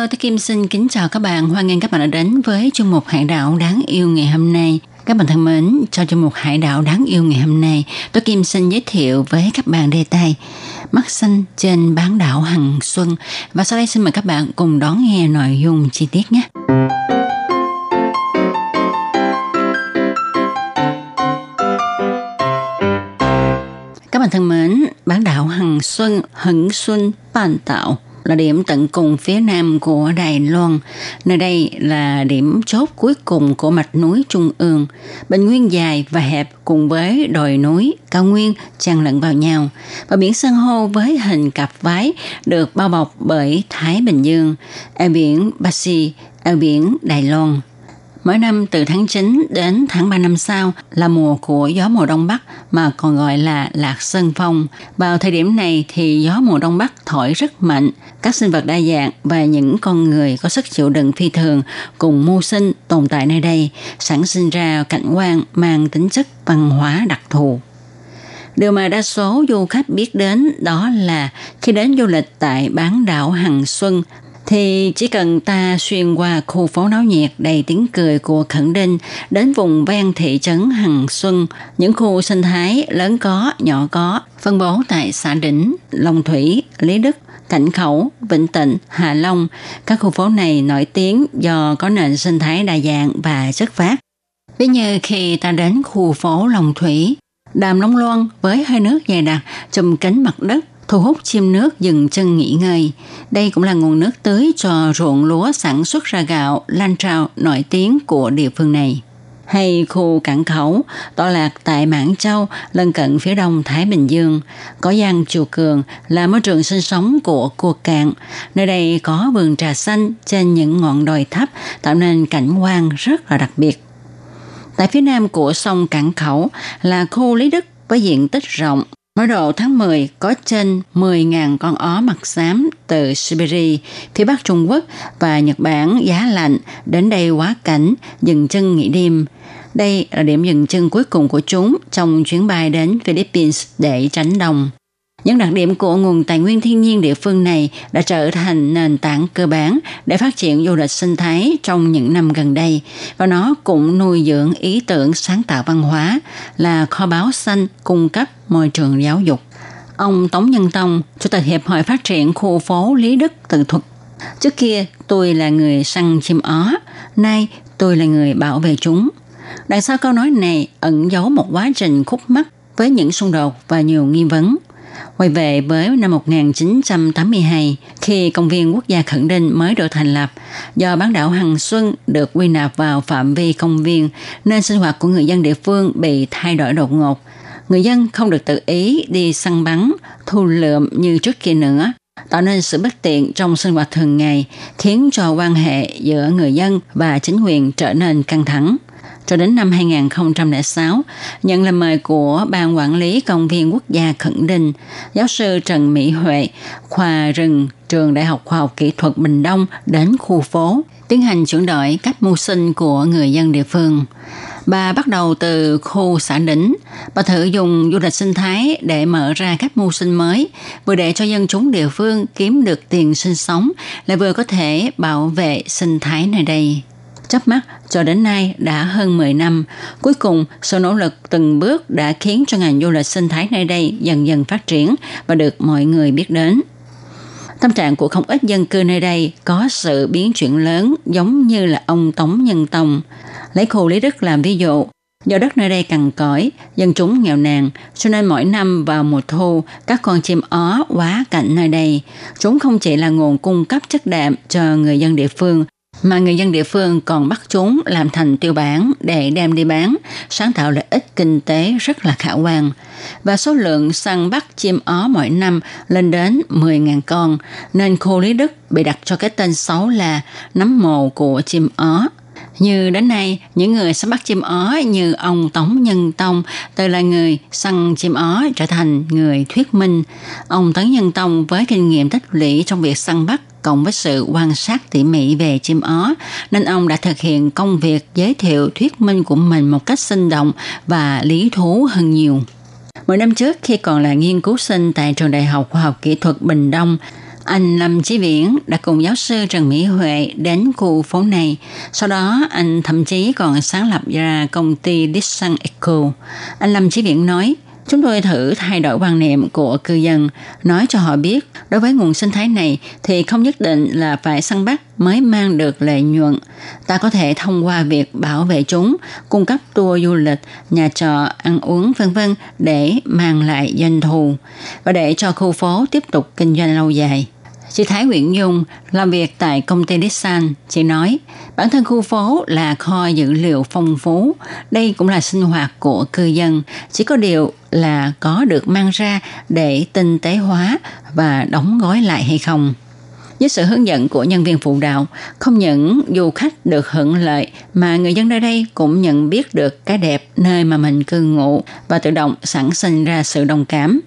Ờ, Hello, tôi Kim xin kính chào các bạn. Hoan nghênh các bạn đã đến với chương mục Hải đảo đáng yêu ngày hôm nay. Các bạn thân mến, cho chương mục Hải đảo đáng yêu ngày hôm nay, tôi Kim xin giới thiệu với các bạn đề tài Mắt xanh trên bán đảo Hằng Xuân. Và sau đây xin mời các bạn cùng đón nghe nội dung chi tiết nhé. Các bạn thân mến, bán đảo Hằng Xuân, Hận Xuân, Bàn Tạo là điểm tận cùng phía nam của Đài Loan. Nơi đây là điểm chốt cuối cùng của mạch núi Trung ương. Bình nguyên dài và hẹp cùng với đồi núi, cao nguyên chằng lẫn vào nhau. Và biển san hô với hình cặp vái được bao bọc bởi Thái Bình Dương, eo biển Basi, eo biển Đài Loan. Mỗi năm từ tháng 9 đến tháng 3 năm sau là mùa của gió mùa đông bắc mà còn gọi là lạc sơn phong. Vào thời điểm này thì gió mùa đông bắc thổi rất mạnh. Các sinh vật đa dạng và những con người có sức chịu đựng phi thường cùng mưu sinh tồn tại nơi đây, sản sinh ra cảnh quan mang tính chất văn hóa đặc thù. Điều mà đa số du khách biết đến đó là khi đến du lịch tại bán đảo Hằng Xuân thì chỉ cần ta xuyên qua khu phố náo nhiệt đầy tiếng cười của Khẩn Đinh đến vùng ven thị trấn Hằng Xuân, những khu sinh thái lớn có, nhỏ có, phân bố tại xã Đỉnh, Long Thủy, Lý Đức, Cảnh Khẩu, Vĩnh Tịnh, Hà Long. Các khu phố này nổi tiếng do có nền sinh thái đa dạng và chất phát. Ví như khi ta đến khu phố Long Thủy, đàm Long Loan với hơi nước dày đặc trùm kính mặt đất thu hút chim nước dừng chân nghỉ ngơi. Đây cũng là nguồn nước tưới cho ruộng lúa sản xuất ra gạo lan trào nổi tiếng của địa phương này. Hay khu cảng khẩu, tọa lạc tại Mãn Châu, lân cận phía đông Thái Bình Dương, có gian Chùa Cường là môi trường sinh sống của cua cạn. Nơi đây có vườn trà xanh trên những ngọn đồi thấp tạo nên cảnh quan rất là đặc biệt. Tại phía nam của sông Cảng Khẩu là khu Lý Đức với diện tích rộng Mới đầu tháng 10 có trên 10.000 con ó mặt xám từ Siberia, phía Bắc Trung Quốc và Nhật Bản giá lạnh đến đây quá cảnh, dừng chân nghỉ đêm. Đây là điểm dừng chân cuối cùng của chúng trong chuyến bay đến Philippines để tránh đông. Những đặc điểm của nguồn tài nguyên thiên nhiên địa phương này đã trở thành nền tảng cơ bản để phát triển du lịch sinh thái trong những năm gần đây và nó cũng nuôi dưỡng ý tưởng sáng tạo văn hóa là kho báu xanh cung cấp môi trường giáo dục. Ông Tống Nhân Tông, Chủ tịch Hiệp hội Phát triển khu phố Lý Đức tự thuật. Trước kia tôi là người săn chim ó, nay tôi là người bảo vệ chúng. Đằng sau câu nói này ẩn giấu một quá trình khúc mắc với những xung đột và nhiều nghi vấn – Quay về với năm 1982, khi công viên quốc gia Khẩn Định mới được thành lập, do bán đảo Hằng Xuân được quy nạp vào phạm vi công viên, nên sinh hoạt của người dân địa phương bị thay đổi đột ngột. Người dân không được tự ý đi săn bắn, thu lượm như trước kia nữa, tạo nên sự bất tiện trong sinh hoạt thường ngày, khiến cho quan hệ giữa người dân và chính quyền trở nên căng thẳng cho đến năm 2006, nhận lời mời của Ban Quản lý Công viên Quốc gia Khẩn Đình, giáo sư Trần Mỹ Huệ, khoa rừng, trường Đại học Khoa học Kỹ thuật Bình Đông đến khu phố, tiến hành chuyển đổi cách mưu sinh của người dân địa phương. Bà bắt đầu từ khu xã đỉnh. Bà thử dùng du lịch sinh thái để mở ra các mưu sinh mới, vừa để cho dân chúng địa phương kiếm được tiền sinh sống, lại vừa có thể bảo vệ sinh thái nơi đây chớp mắt cho đến nay đã hơn 10 năm. Cuối cùng, sự nỗ lực từng bước đã khiến cho ngành du lịch sinh thái nơi đây dần dần phát triển và được mọi người biết đến. Tâm trạng của không ít dân cư nơi đây có sự biến chuyển lớn giống như là ông Tống Nhân Tông. Lấy khu Lý Đức làm ví dụ, Do đất nơi đây cằn cõi, dân chúng nghèo nàn, cho nên mỗi năm vào mùa thu, các con chim ó quá cảnh nơi đây. Chúng không chỉ là nguồn cung cấp chất đạm cho người dân địa phương, mà người dân địa phương còn bắt chúng làm thành tiêu bản để đem đi bán, sáng tạo lợi ích kinh tế rất là khả quan. Và số lượng săn bắt chim ó mỗi năm lên đến 10.000 con, nên khu Lý Đức bị đặt cho cái tên xấu là nấm mồ của chim ó. Như đến nay, những người săn bắt chim ó như ông Tống Nhân Tông từ là người săn chim ó trở thành người thuyết minh. Ông Tống Nhân Tông với kinh nghiệm tích lũy trong việc săn bắt cộng với sự quan sát tỉ mỉ về chim ó, nên ông đã thực hiện công việc giới thiệu thuyết minh của mình một cách sinh động và lý thú hơn nhiều. Mười năm trước, khi còn là nghiên cứu sinh tại trường Đại học Khoa học Kỹ thuật Bình Đông, anh Lâm Chí Viễn đã cùng giáo sư Trần Mỹ Huệ đến khu phố này. Sau đó, anh thậm chí còn sáng lập ra công ty Dixon Eco. Anh Lâm Chí Viễn nói, Chúng tôi thử thay đổi quan niệm của cư dân, nói cho họ biết đối với nguồn sinh thái này thì không nhất định là phải săn bắt mới mang được lợi nhuận. Ta có thể thông qua việc bảo vệ chúng, cung cấp tour du lịch, nhà trọ, ăn uống vân vân để mang lại doanh thu và để cho khu phố tiếp tục kinh doanh lâu dài. Chị Thái Nguyễn Nhung làm việc tại công ty Nissan. Chị nói, bản thân khu phố là kho dữ liệu phong phú. Đây cũng là sinh hoạt của cư dân. Chỉ có điều là có được mang ra để tinh tế hóa và đóng gói lại hay không. Với sự hướng dẫn của nhân viên phụ đạo, không những du khách được hưởng lợi mà người dân nơi đây cũng nhận biết được cái đẹp nơi mà mình cư ngụ và tự động sản sinh ra sự đồng cảm.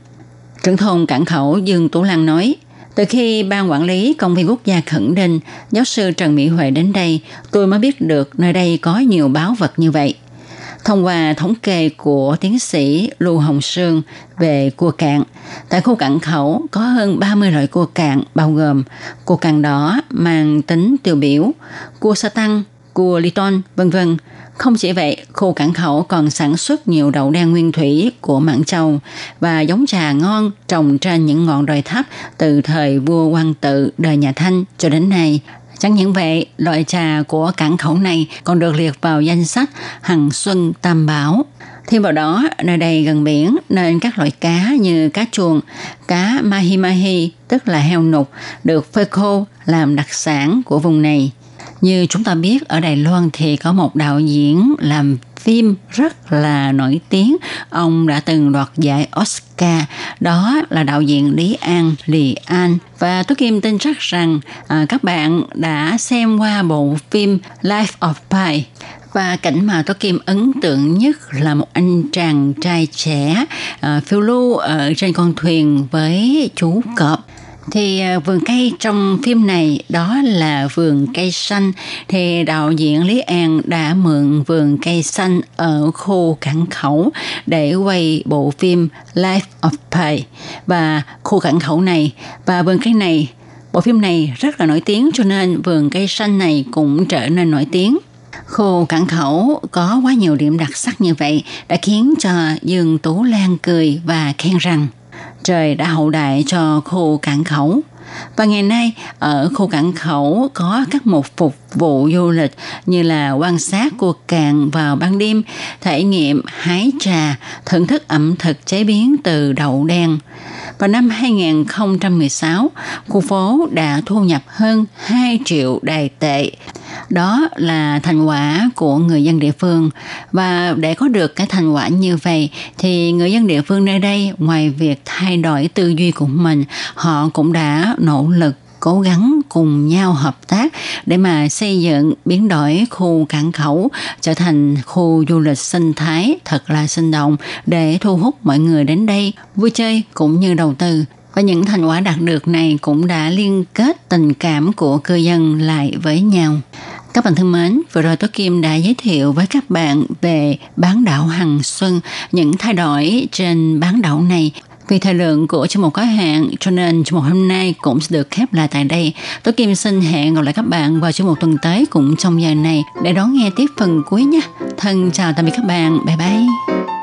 Trưởng thôn cảng khẩu Dương Tú Lan nói, từ khi ban quản lý công viên quốc gia khẩn định giáo sư Trần Mỹ Huệ đến đây, tôi mới biết được nơi đây có nhiều báo vật như vậy. Thông qua thống kê của tiến sĩ Lưu Hồng Sương về cua cạn, tại khu cảng khẩu có hơn 30 loại cua cạn bao gồm cua cạn đỏ mang tính tiêu biểu, cua sa tăng, cua liton, vân vân không chỉ vậy, khu cảng khẩu còn sản xuất nhiều đậu đen nguyên thủy của Mãn Châu và giống trà ngon trồng trên những ngọn đồi thấp từ thời vua Quang Tự đời nhà Thanh cho đến nay. Chẳng những vậy, loại trà của cảng khẩu này còn được liệt vào danh sách Hằng Xuân Tam Bảo. Thêm vào đó, nơi đây gần biển nên các loại cá như cá chuồng, cá mahi mahi, tức là heo nục, được phơi khô làm đặc sản của vùng này. Như chúng ta biết ở Đài Loan thì có một đạo diễn làm phim rất là nổi tiếng. Ông đã từng đoạt giải Oscar. Đó là đạo diễn Lý An, Lì An. Và tôi Kim tin chắc rằng à, các bạn đã xem qua bộ phim Life of Pi. Và cảnh mà tôi Kim ấn tượng nhất là một anh chàng trai trẻ uh, phiêu lưu ở trên con thuyền với chú cọp thì à, vườn cây trong phim này đó là vườn cây xanh. Thì đạo diễn Lý An đã mượn vườn cây xanh ở khu cảng khẩu để quay bộ phim Life of Pi. Và khu cảng khẩu này và vườn cây này, bộ phim này rất là nổi tiếng cho nên vườn cây xanh này cũng trở nên nổi tiếng. Khu cảng khẩu có quá nhiều điểm đặc sắc như vậy đã khiến cho Dương Tú Lan cười và khen rằng trời đã hậu đại cho khu cảng khẩu. Và ngày nay, ở khu cảng khẩu có các mục phục vụ du lịch như là quan sát cuộc cạn vào ban đêm, trải nghiệm hái trà, thưởng thức ẩm thực chế biến từ đậu đen. Vào năm 2016, khu phố đã thu nhập hơn 2 triệu đài tệ đó là thành quả của người dân địa phương. Và để có được cái thành quả như vậy, thì người dân địa phương nơi đây, ngoài việc thay đổi tư duy của mình, họ cũng đã nỗ lực cố gắng cùng nhau hợp tác để mà xây dựng, biến đổi khu cảng khẩu, trở thành khu du lịch sinh thái thật là sinh động để thu hút mọi người đến đây vui chơi cũng như đầu tư và những thành quả đạt được này cũng đã liên kết tình cảm của cư dân lại với nhau. Các bạn thân mến, vừa rồi Tố Kim đã giới thiệu với các bạn về bán đảo Hằng Xuân, những thay đổi trên bán đảo này. Vì thời lượng của chương mục có hạn cho nên chương mục hôm nay cũng sẽ được khép lại tại đây. Tố Kim xin hẹn gặp lại các bạn vào chương mục tuần tới cũng trong giờ này để đón nghe tiếp phần cuối nhé. Thân chào tạm biệt các bạn. Bye bye.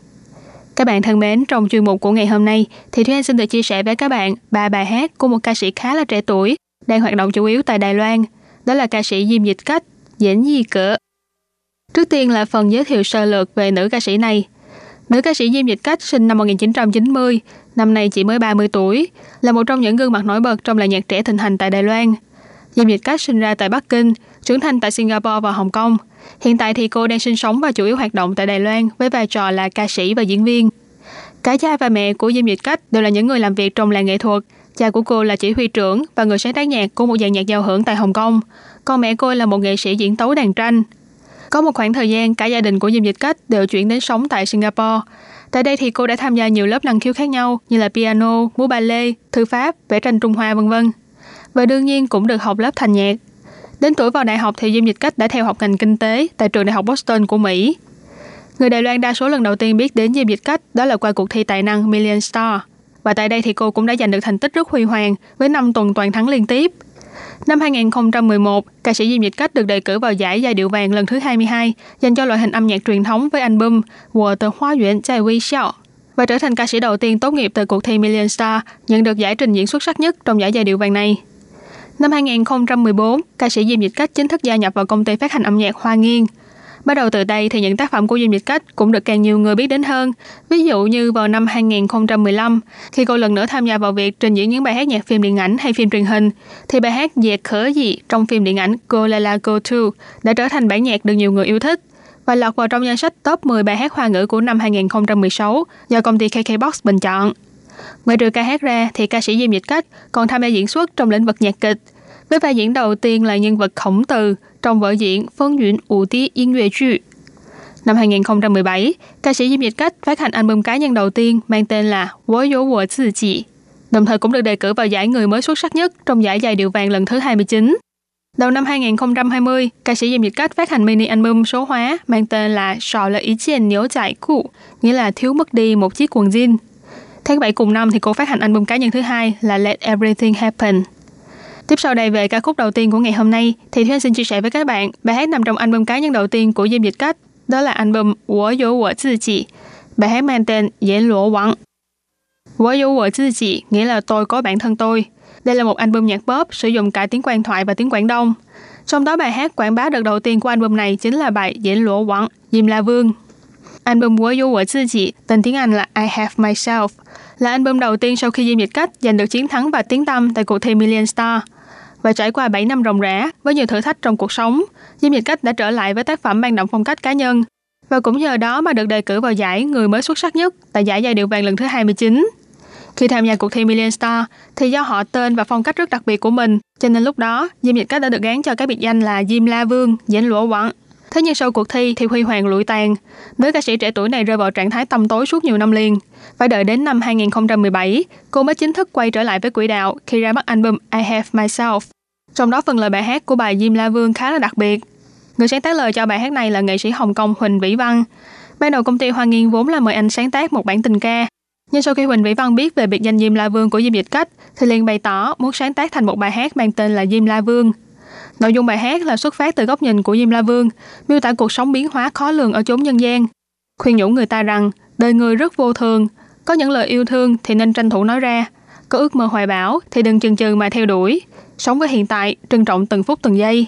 Các bạn thân mến, trong chuyên mục của ngày hôm nay thì Thúy Anh xin được chia sẻ với các bạn ba bài hát của một ca sĩ khá là trẻ tuổi đang hoạt động chủ yếu tại Đài Loan. Đó là ca sĩ Diêm Dịch Cách, Diễn Di Cỡ. Trước tiên là phần giới thiệu sơ lược về nữ ca sĩ này. Nữ ca sĩ Diêm Dịch Cách sinh năm 1990, năm nay chỉ mới 30 tuổi, là một trong những gương mặt nổi bật trong làng nhạc trẻ thịnh hành tại Đài Loan. Diêm Dịch Cách sinh ra tại Bắc Kinh, trưởng thành tại Singapore và Hồng Kông. Hiện tại thì cô đang sinh sống và chủ yếu hoạt động tại Đài Loan với vai trò là ca sĩ và diễn viên. Cả cha và mẹ của Diêm Dịch Cách đều là những người làm việc trong làng nghệ thuật. Cha của cô là chỉ huy trưởng và người sáng tác nhạc của một dàn nhạc giao hưởng tại Hồng Kông. Còn mẹ cô là một nghệ sĩ diễn tấu đàn tranh. Có một khoảng thời gian, cả gia đình của Diêm Dịch Cách đều chuyển đến sống tại Singapore. Tại đây thì cô đã tham gia nhiều lớp năng khiếu khác nhau như là piano, múa ballet, thư pháp, vẽ tranh Trung Hoa vân vân. Và đương nhiên cũng được học lớp thành nhạc. Đến tuổi vào đại học thì Diêm Dịch Cách đã theo học ngành kinh tế tại trường đại học Boston của Mỹ. Người Đài Loan đa số lần đầu tiên biết đến Diêm Dịch Cách đó là qua cuộc thi tài năng Million Star. Và tại đây thì cô cũng đã giành được thành tích rất huy hoàng với 5 tuần toàn thắng liên tiếp. Năm 2011, ca sĩ Diêm Dịch Cách được đề cử vào giải giai điệu vàng lần thứ 22 dành cho loại hình âm nhạc truyền thống với album Wo tờ Hoa Yuan Zai Wei Xiao và trở thành ca sĩ đầu tiên tốt nghiệp từ cuộc thi Million Star nhận được giải trình diễn xuất sắc nhất trong giải giai điệu vàng này. Năm 2014, ca sĩ Diêm Dịch Cách chính thức gia nhập vào công ty phát hành âm nhạc Hoa Nghiên. Bắt đầu từ đây thì những tác phẩm của Diêm Dịch Cách cũng được càng nhiều người biết đến hơn. Ví dụ như vào năm 2015, khi cô lần nữa tham gia vào việc trình diễn những bài hát nhạc phim điện ảnh hay phim truyền hình, thì bài hát Dẹt Khở dị trong phim điện ảnh Go La La Go To đã trở thành bản nhạc được nhiều người yêu thích và lọt vào trong danh sách top 10 bài hát hoa ngữ của năm 2016 do công ty KKBox bình chọn. Ngoài trừ ca hát ra thì ca sĩ Diêm Dịch Cách còn tham gia diễn xuất trong lĩnh vực nhạc kịch. Với vai diễn đầu tiên là nhân vật khổng từ trong vở diễn Phân Nguyễn Ủ Tí Yên Yue Chu. Năm 2017, ca sĩ Diêm Dịch Cách phát hành album cá nhân đầu tiên mang tên là Wo Yo Wo Zi Ji, đồng thời cũng được đề cử vào giải người mới xuất sắc nhất trong giải giai điệu vàng lần thứ 29. Đầu năm 2020, ca sĩ Diêm Dịch Cách phát hành mini album số hóa mang tên là Sò là ý chiên nhớ chạy cụ, nghĩa là thiếu mất đi một chiếc quần jean. Tháng 7 cùng năm thì cô phát hành album cá nhân thứ hai là Let Everything Happen. Tiếp sau đây về ca khúc đầu tiên của ngày hôm nay thì thuyên xin chia sẻ với các bạn bài hát nằm trong album cá nhân đầu tiên của Diêm Dịch Cách, đó là album Wo Yo Wo Zi Ji. Bài hát mang tên Diễn Lỗ Quảng. Wo Yo Wo Zi Ji nghĩa là tôi có bản thân tôi. Đây là một album nhạc pop sử dụng cả tiếng Quan thoại và tiếng Quảng Đông. Trong đó bài hát quảng bá đợt đầu tiên của album này chính là bài Diễn Lỗ Quảng, Diêm La Vương. Album Wo Yo Wo Zi Ji, tên tiếng Anh là I Have Myself, là album đầu tiên sau khi Diêm Dịch Cách giành được chiến thắng và tiếng tăm tại cuộc thi Million Star. Và trải qua 7 năm ròng rã với nhiều thử thách trong cuộc sống, Diêm Dịch Cách đã trở lại với tác phẩm mang đậm phong cách cá nhân. Và cũng nhờ đó mà được đề cử vào giải người mới xuất sắc nhất tại giải giai điệu vàng lần thứ 29. Khi tham gia cuộc thi Million Star thì do họ tên và phong cách rất đặc biệt của mình, cho nên lúc đó Diêm Dịch Cách đã được gán cho cái biệt danh là Diêm La Vương, diễn lũa Quảng Thế nhưng sau cuộc thi thì huy hoàng lụi tàn. Nữ ca sĩ trẻ tuổi này rơi vào trạng thái tăm tối suốt nhiều năm liền. Phải đợi đến năm 2017, cô mới chính thức quay trở lại với quỹ đạo khi ra mắt album I Have Myself. Trong đó phần lời bài hát của bài Diêm La Vương khá là đặc biệt. Người sáng tác lời cho bài hát này là nghệ sĩ Hồng Kông Huỳnh Vĩ Văn. Ban đầu công ty Hoa Nghiên vốn là mời anh sáng tác một bản tình ca. Nhưng sau khi Huỳnh Vĩ Văn biết về biệt danh Diêm La Vương của Diêm Dịch Cách, thì liền bày tỏ muốn sáng tác thành một bài hát mang tên là Diêm La Vương. Nội dung bài hát là xuất phát từ góc nhìn của Diêm La Vương, miêu tả cuộc sống biến hóa khó lường ở chốn nhân gian. Khuyên nhủ người ta rằng đời người rất vô thường, có những lời yêu thương thì nên tranh thủ nói ra, có ước mơ hoài bão thì đừng chần chừ mà theo đuổi, sống với hiện tại, trân trọng từng phút từng giây.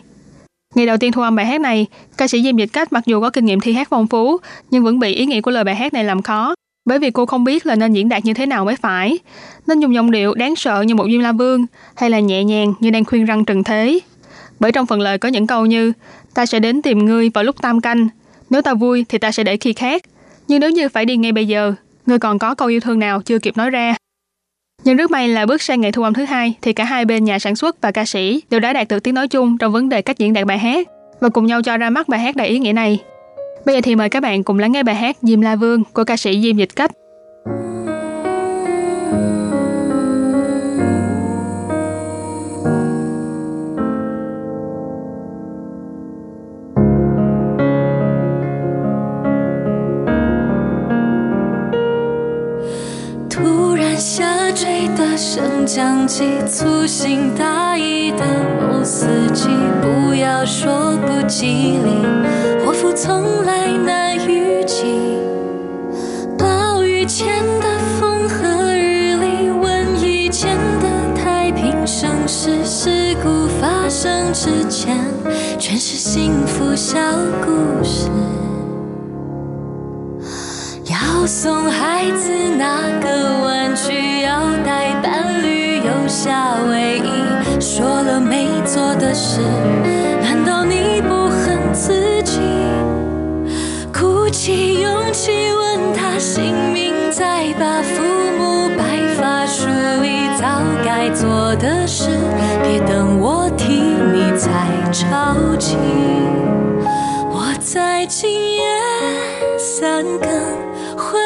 Ngày đầu tiên thu âm bài hát này, ca sĩ Diêm Dịch Cách mặc dù có kinh nghiệm thi hát phong phú, nhưng vẫn bị ý nghĩa của lời bài hát này làm khó, bởi vì cô không biết là nên diễn đạt như thế nào mới phải. Nên dùng giọng điệu đáng sợ như một Diêm La Vương, hay là nhẹ nhàng như đang khuyên răng trần thế. Bởi trong phần lời có những câu như Ta sẽ đến tìm ngươi vào lúc tam canh, nếu ta vui thì ta sẽ để khi khác, nhưng nếu như phải đi ngay bây giờ, ngươi còn có câu yêu thương nào chưa kịp nói ra. Nhưng rất may là bước sang ngày thu âm thứ hai thì cả hai bên nhà sản xuất và ca sĩ đều đã đạt được tiếng nói chung trong vấn đề cách diễn đạt bài hát và cùng nhau cho ra mắt bài hát đầy ý nghĩa này. Bây giờ thì mời các bạn cùng lắng nghe bài hát Diêm La Vương của ca sĩ Diêm Dịch Cách. 将起粗心大意的某司机不要说不吉利。祸福从来难预计暴雨前的风和日丽瘟疫前的太平盛世事故发生之前全是幸福小故事。要送孩子那个玩具要夏威夷，说了没做的事，难道你不恨自己？鼓起勇气问他姓名，再把父母白发梳理，早该做的事，别等我替你才着急。我在今夜三更回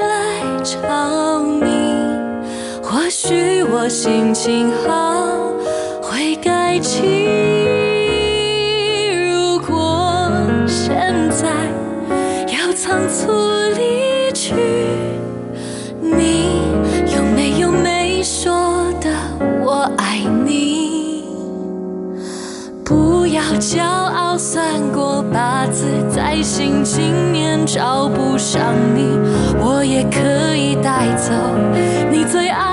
来找，我心情好会改期。如果现在要仓促离去，你有没有没说的我爱你？不要骄傲，算过八字，在心今年找不上你，我也可以带走你最爱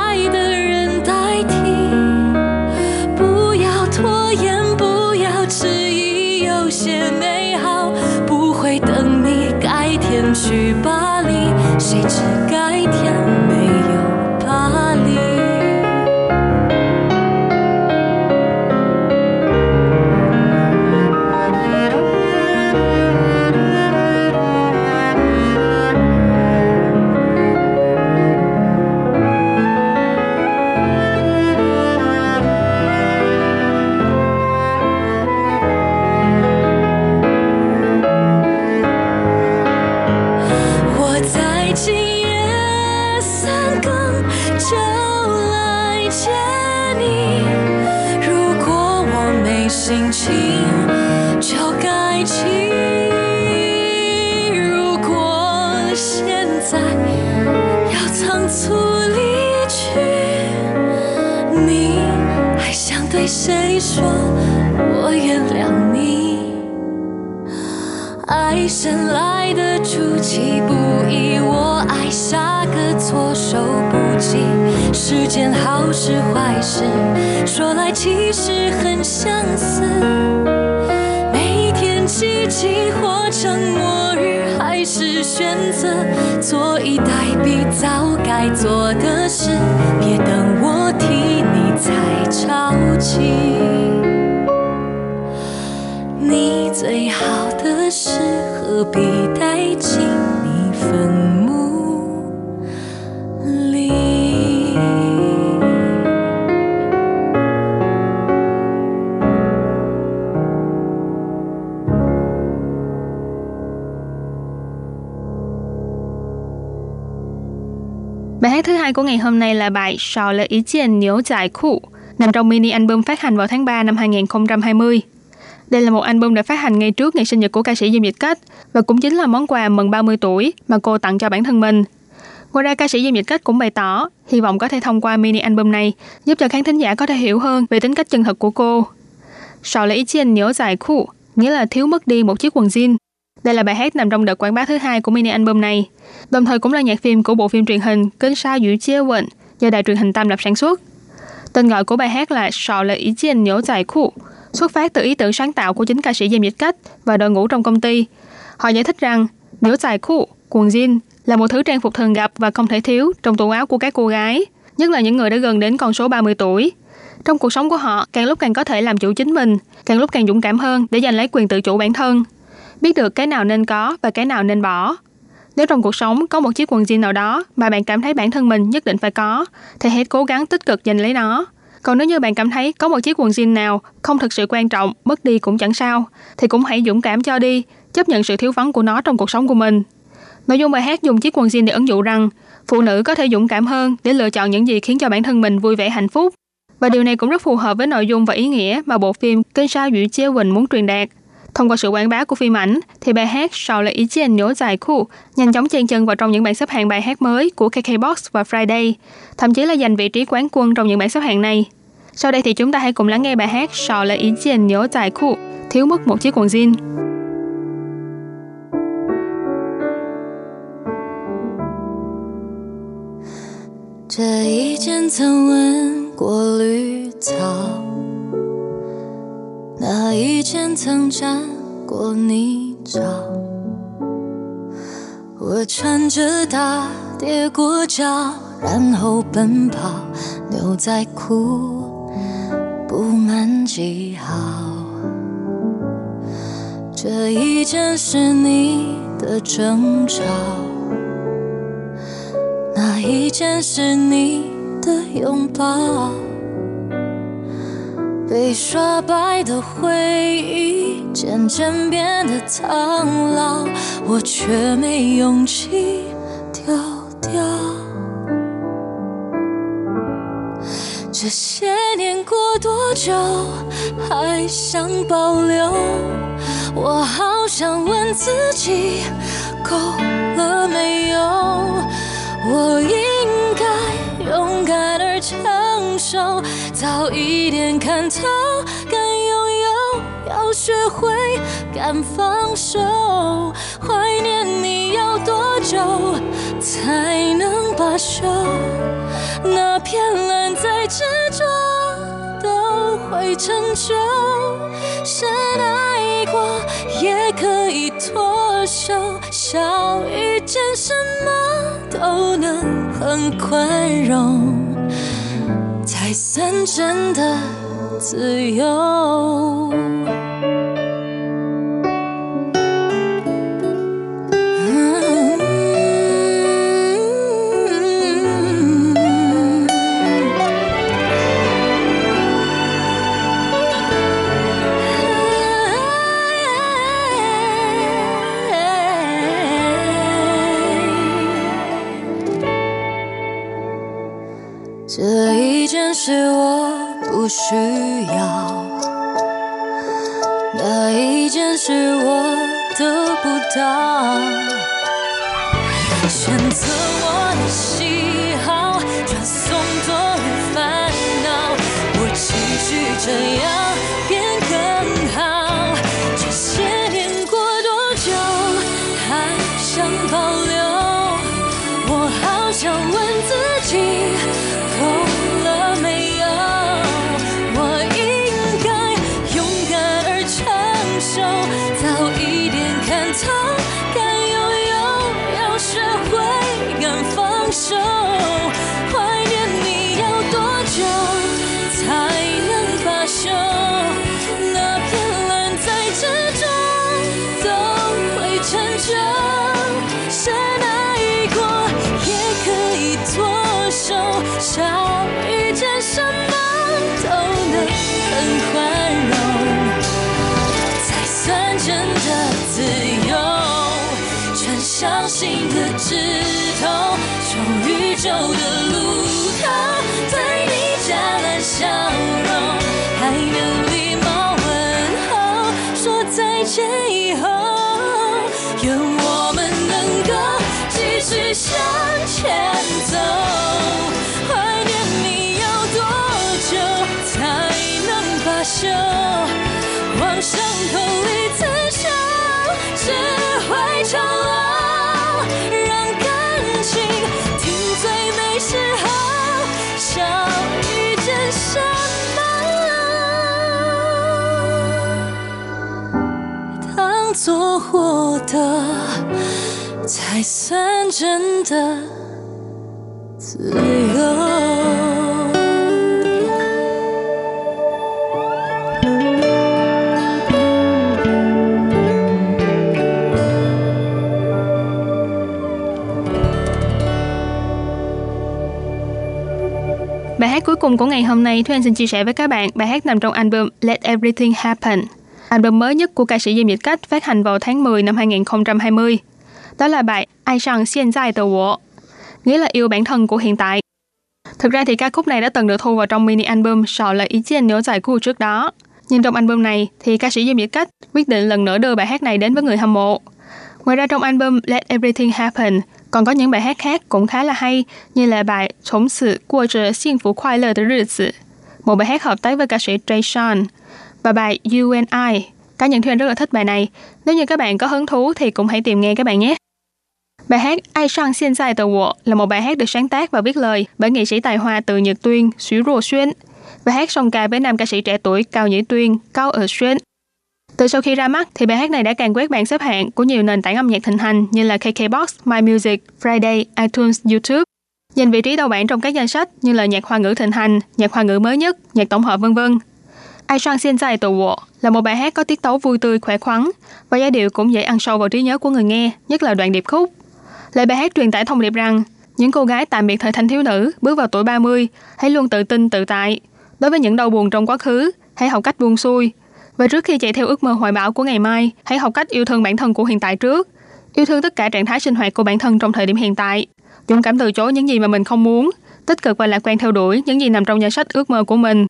说我原谅你？爱神来的出其不意，我爱下个措手不及，是件好事坏事，说来其实很相似。每天奇迹或成末日，还是选择坐以待毙，早该做的事，别等我你最好的事，何必带进你坟墓里？Bài hát thứ hai của ngày hôm nay là bài Sò lệ ý chiên nhớ dài khu, nằm trong mini album phát hành vào tháng 3 năm 2020. Đây là một album đã phát hành ngay trước ngày sinh nhật của ca sĩ Diêm Dịch Cách và cũng chính là món quà mừng 30 tuổi mà cô tặng cho bản thân mình. Ngoài ra ca sĩ Diêm Dịch Cách cũng bày tỏ hy vọng có thể thông qua mini album này giúp cho khán thính giả có thể hiểu hơn về tính cách chân thật của cô. Sau lệ ý chiên nhớ dài khu, nghĩa là thiếu mất đi một chiếc quần jean. Đây là bài hát nằm trong đợt quảng bá thứ hai của mini album này, đồng thời cũng là nhạc phim của bộ phim truyền hình Kênh Sao Dữ Chia Quỳnh do đài truyền hình Tam Lập sản xuất. Tên gọi của bài hát là Sò lệ ý chiên nhớ dài khu, xuất phát từ ý tưởng sáng tạo của chính ca sĩ Diêm Dịch Cách và đội ngũ trong công ty. Họ giải thích rằng nhớ dài khu, quần jean là một thứ trang phục thường gặp và không thể thiếu trong tủ áo của các cô gái, nhất là những người đã gần đến con số 30 tuổi. Trong cuộc sống của họ, càng lúc càng có thể làm chủ chính mình, càng lúc càng dũng cảm hơn để giành lấy quyền tự chủ bản thân. Biết được cái nào nên có và cái nào nên bỏ. Nếu trong cuộc sống có một chiếc quần jean nào đó mà bạn cảm thấy bản thân mình nhất định phải có, thì hãy cố gắng tích cực giành lấy nó. Còn nếu như bạn cảm thấy có một chiếc quần jean nào không thực sự quan trọng, mất đi cũng chẳng sao, thì cũng hãy dũng cảm cho đi, chấp nhận sự thiếu vắng của nó trong cuộc sống của mình. Nội dung bài hát dùng chiếc quần jean để ứng dụ rằng phụ nữ có thể dũng cảm hơn để lựa chọn những gì khiến cho bản thân mình vui vẻ hạnh phúc. Và điều này cũng rất phù hợp với nội dung và ý nghĩa mà bộ phim Kênh sao Dũy Chia Quỳnh muốn truyền đạt. Thông qua sự quảng bá của phim ảnh, thì bài hát Sò là ý chiên nhớ dài khu nhanh chóng chen chân vào trong những bảng xếp hạng bài hát mới của KKBox và Friday, thậm chí là giành vị trí quán quân trong những bảng xếp hạng này. Sau đây thì chúng ta hãy cùng lắng nghe bài hát Sò là ý chiên nhớ dài khu thiếu mất một chiếc quần jean. 这一间曾闻过绿草，那一间曾沾 过泥沼。我穿着大跌过脚，然后奔跑，牛仔裤布满记号。这一件是你的争吵，那一件是你的拥抱。被刷白的回忆渐渐变得苍老，我却没勇气丢掉。这些年过多久，还想保留？我好想问自己，够了没有？我应该勇敢而成熟，早一点看透，要学会敢放手。怀念你要多久才能罢休？那片蓝再执着都会成就，深爱过也可以脱手，小遇见什么都能很宽容，才算真的自由。全相信的枝头，从宇宙的路口，对你加了笑容，还能礼貌问候，说再见以后，愿我们能够继续向前走。怀念你要多久才能罢休？获得，才算真的。自由。Bài hát cuối cùng của ngày hôm nay, Thúy Anh xin chia sẻ với các bạn bài hát nằm trong album Let Everything Happen, album mới nhất của ca sĩ Diêm Dịch Cách phát hành vào tháng 10 năm 2020. Đó là bài Ai rằng xiên dài tờ wo, nghĩa là yêu bản thân của hiện tại. Thực ra thì ca khúc này đã từng được thu vào trong mini album Sợ là ý kiến nhớ giải cũ trước đó. Nhưng trong album này thì ca sĩ Diêm Dịch Cách quyết định lần nữa đưa bài hát này đến với người hâm mộ. Ngoài ra trong album Let Everything Happen còn có những bài hát khác cũng khá là hay như là bài Chống sự của trở xin phú khoai lơ tới một bài hát hợp tác với ca sĩ Trey Sean – và bài You and I. Cá nhân Thuyền rất là thích bài này. Nếu như các bạn có hứng thú thì cũng hãy tìm nghe các bạn nhé. Bài hát Ai sang hiện tại Tờ wo là một bài hát được sáng tác và viết lời bởi nghệ sĩ tài hoa từ Nhật Tuyên, Xu Rô Xuyên. Bài hát song ca với nam ca sĩ trẻ tuổi Cao Nhĩ Tuyên, Cao Ở Xuyên. Từ sau khi ra mắt thì bài hát này đã càng quét bảng xếp hạng của nhiều nền tảng âm nhạc thịnh hành như là KKBox, My Music, Friday, iTunes, YouTube, giành vị trí đầu bảng trong các danh sách như là nhạc hoa ngữ thịnh hành, nhạc hoa ngữ mới nhất, nhạc tổng hợp vân vân. Ai Sang Xin Dài Tù Wo là một bài hát có tiết tấu vui tươi, khỏe khoắn và giai điệu cũng dễ ăn sâu vào trí nhớ của người nghe, nhất là đoạn điệp khúc. Lời bài hát truyền tải thông điệp rằng những cô gái tạm biệt thời thanh thiếu nữ, bước vào tuổi 30, hãy luôn tự tin, tự tại. Đối với những đau buồn trong quá khứ, hãy học cách buông xuôi. Và trước khi chạy theo ước mơ hoài bão của ngày mai, hãy học cách yêu thương bản thân của hiện tại trước. Yêu thương tất cả trạng thái sinh hoạt của bản thân trong thời điểm hiện tại. Dũng cảm từ chối những gì mà mình không muốn. Tích cực và lạc quan theo đuổi những gì nằm trong danh sách ước mơ của mình.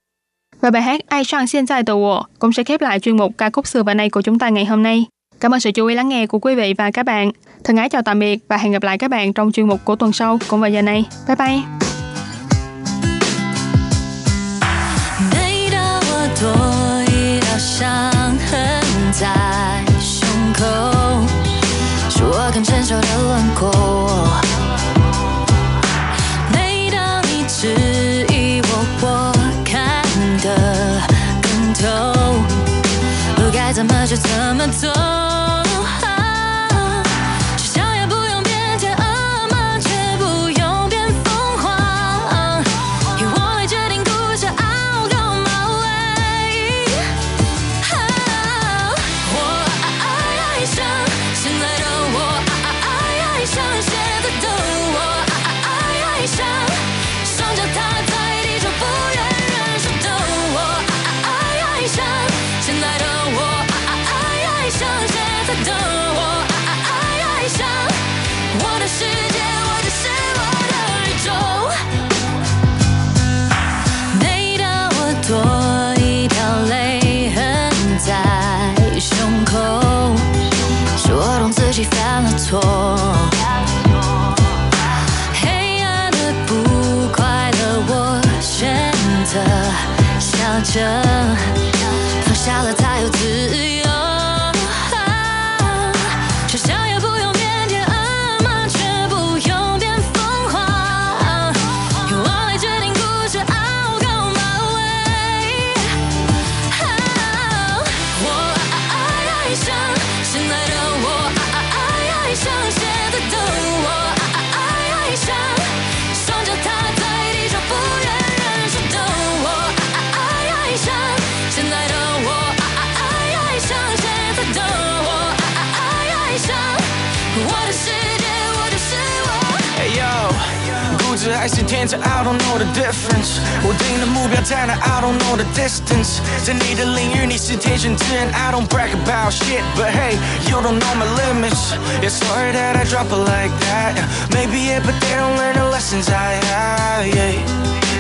Và bài hát Ai Sang Xin Sai Tờ Wo cũng sẽ khép lại chuyên mục ca khúc xưa và nay của chúng ta ngày hôm nay. Cảm ơn sự chú ý lắng nghe của quý vị và các bạn. Thân ái chào tạm biệt và hẹn gặp lại các bạn trong chuyên mục của tuần sau cũng vào giờ này. Bye bye! 就着，放下了才有自由。天真，I don't know the difference。我定的目标在哪，I don't know the distance。在你的领域，你是天选之人，I don't brag about shit，but hey you don't know my limits。Yeah sorry that I drop it like that。Maybe it but they don't learn the lessons I have。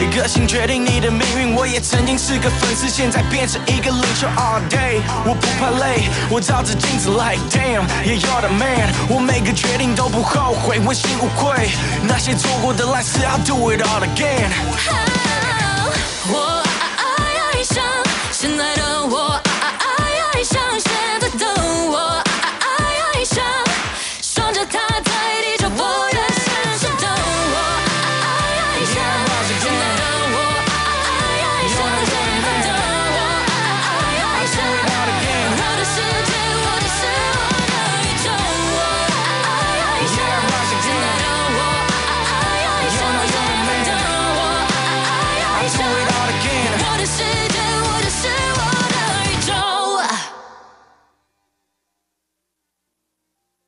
个性决定你的命运，我也曾经是个粉丝，现在变成一个领袖。All day，我不怕累，我照着镜子 like damn，yeah you're the man。我每个决定都不后悔，问心无愧。那些做过的烂事，I'll do it all again。我爱上现在的，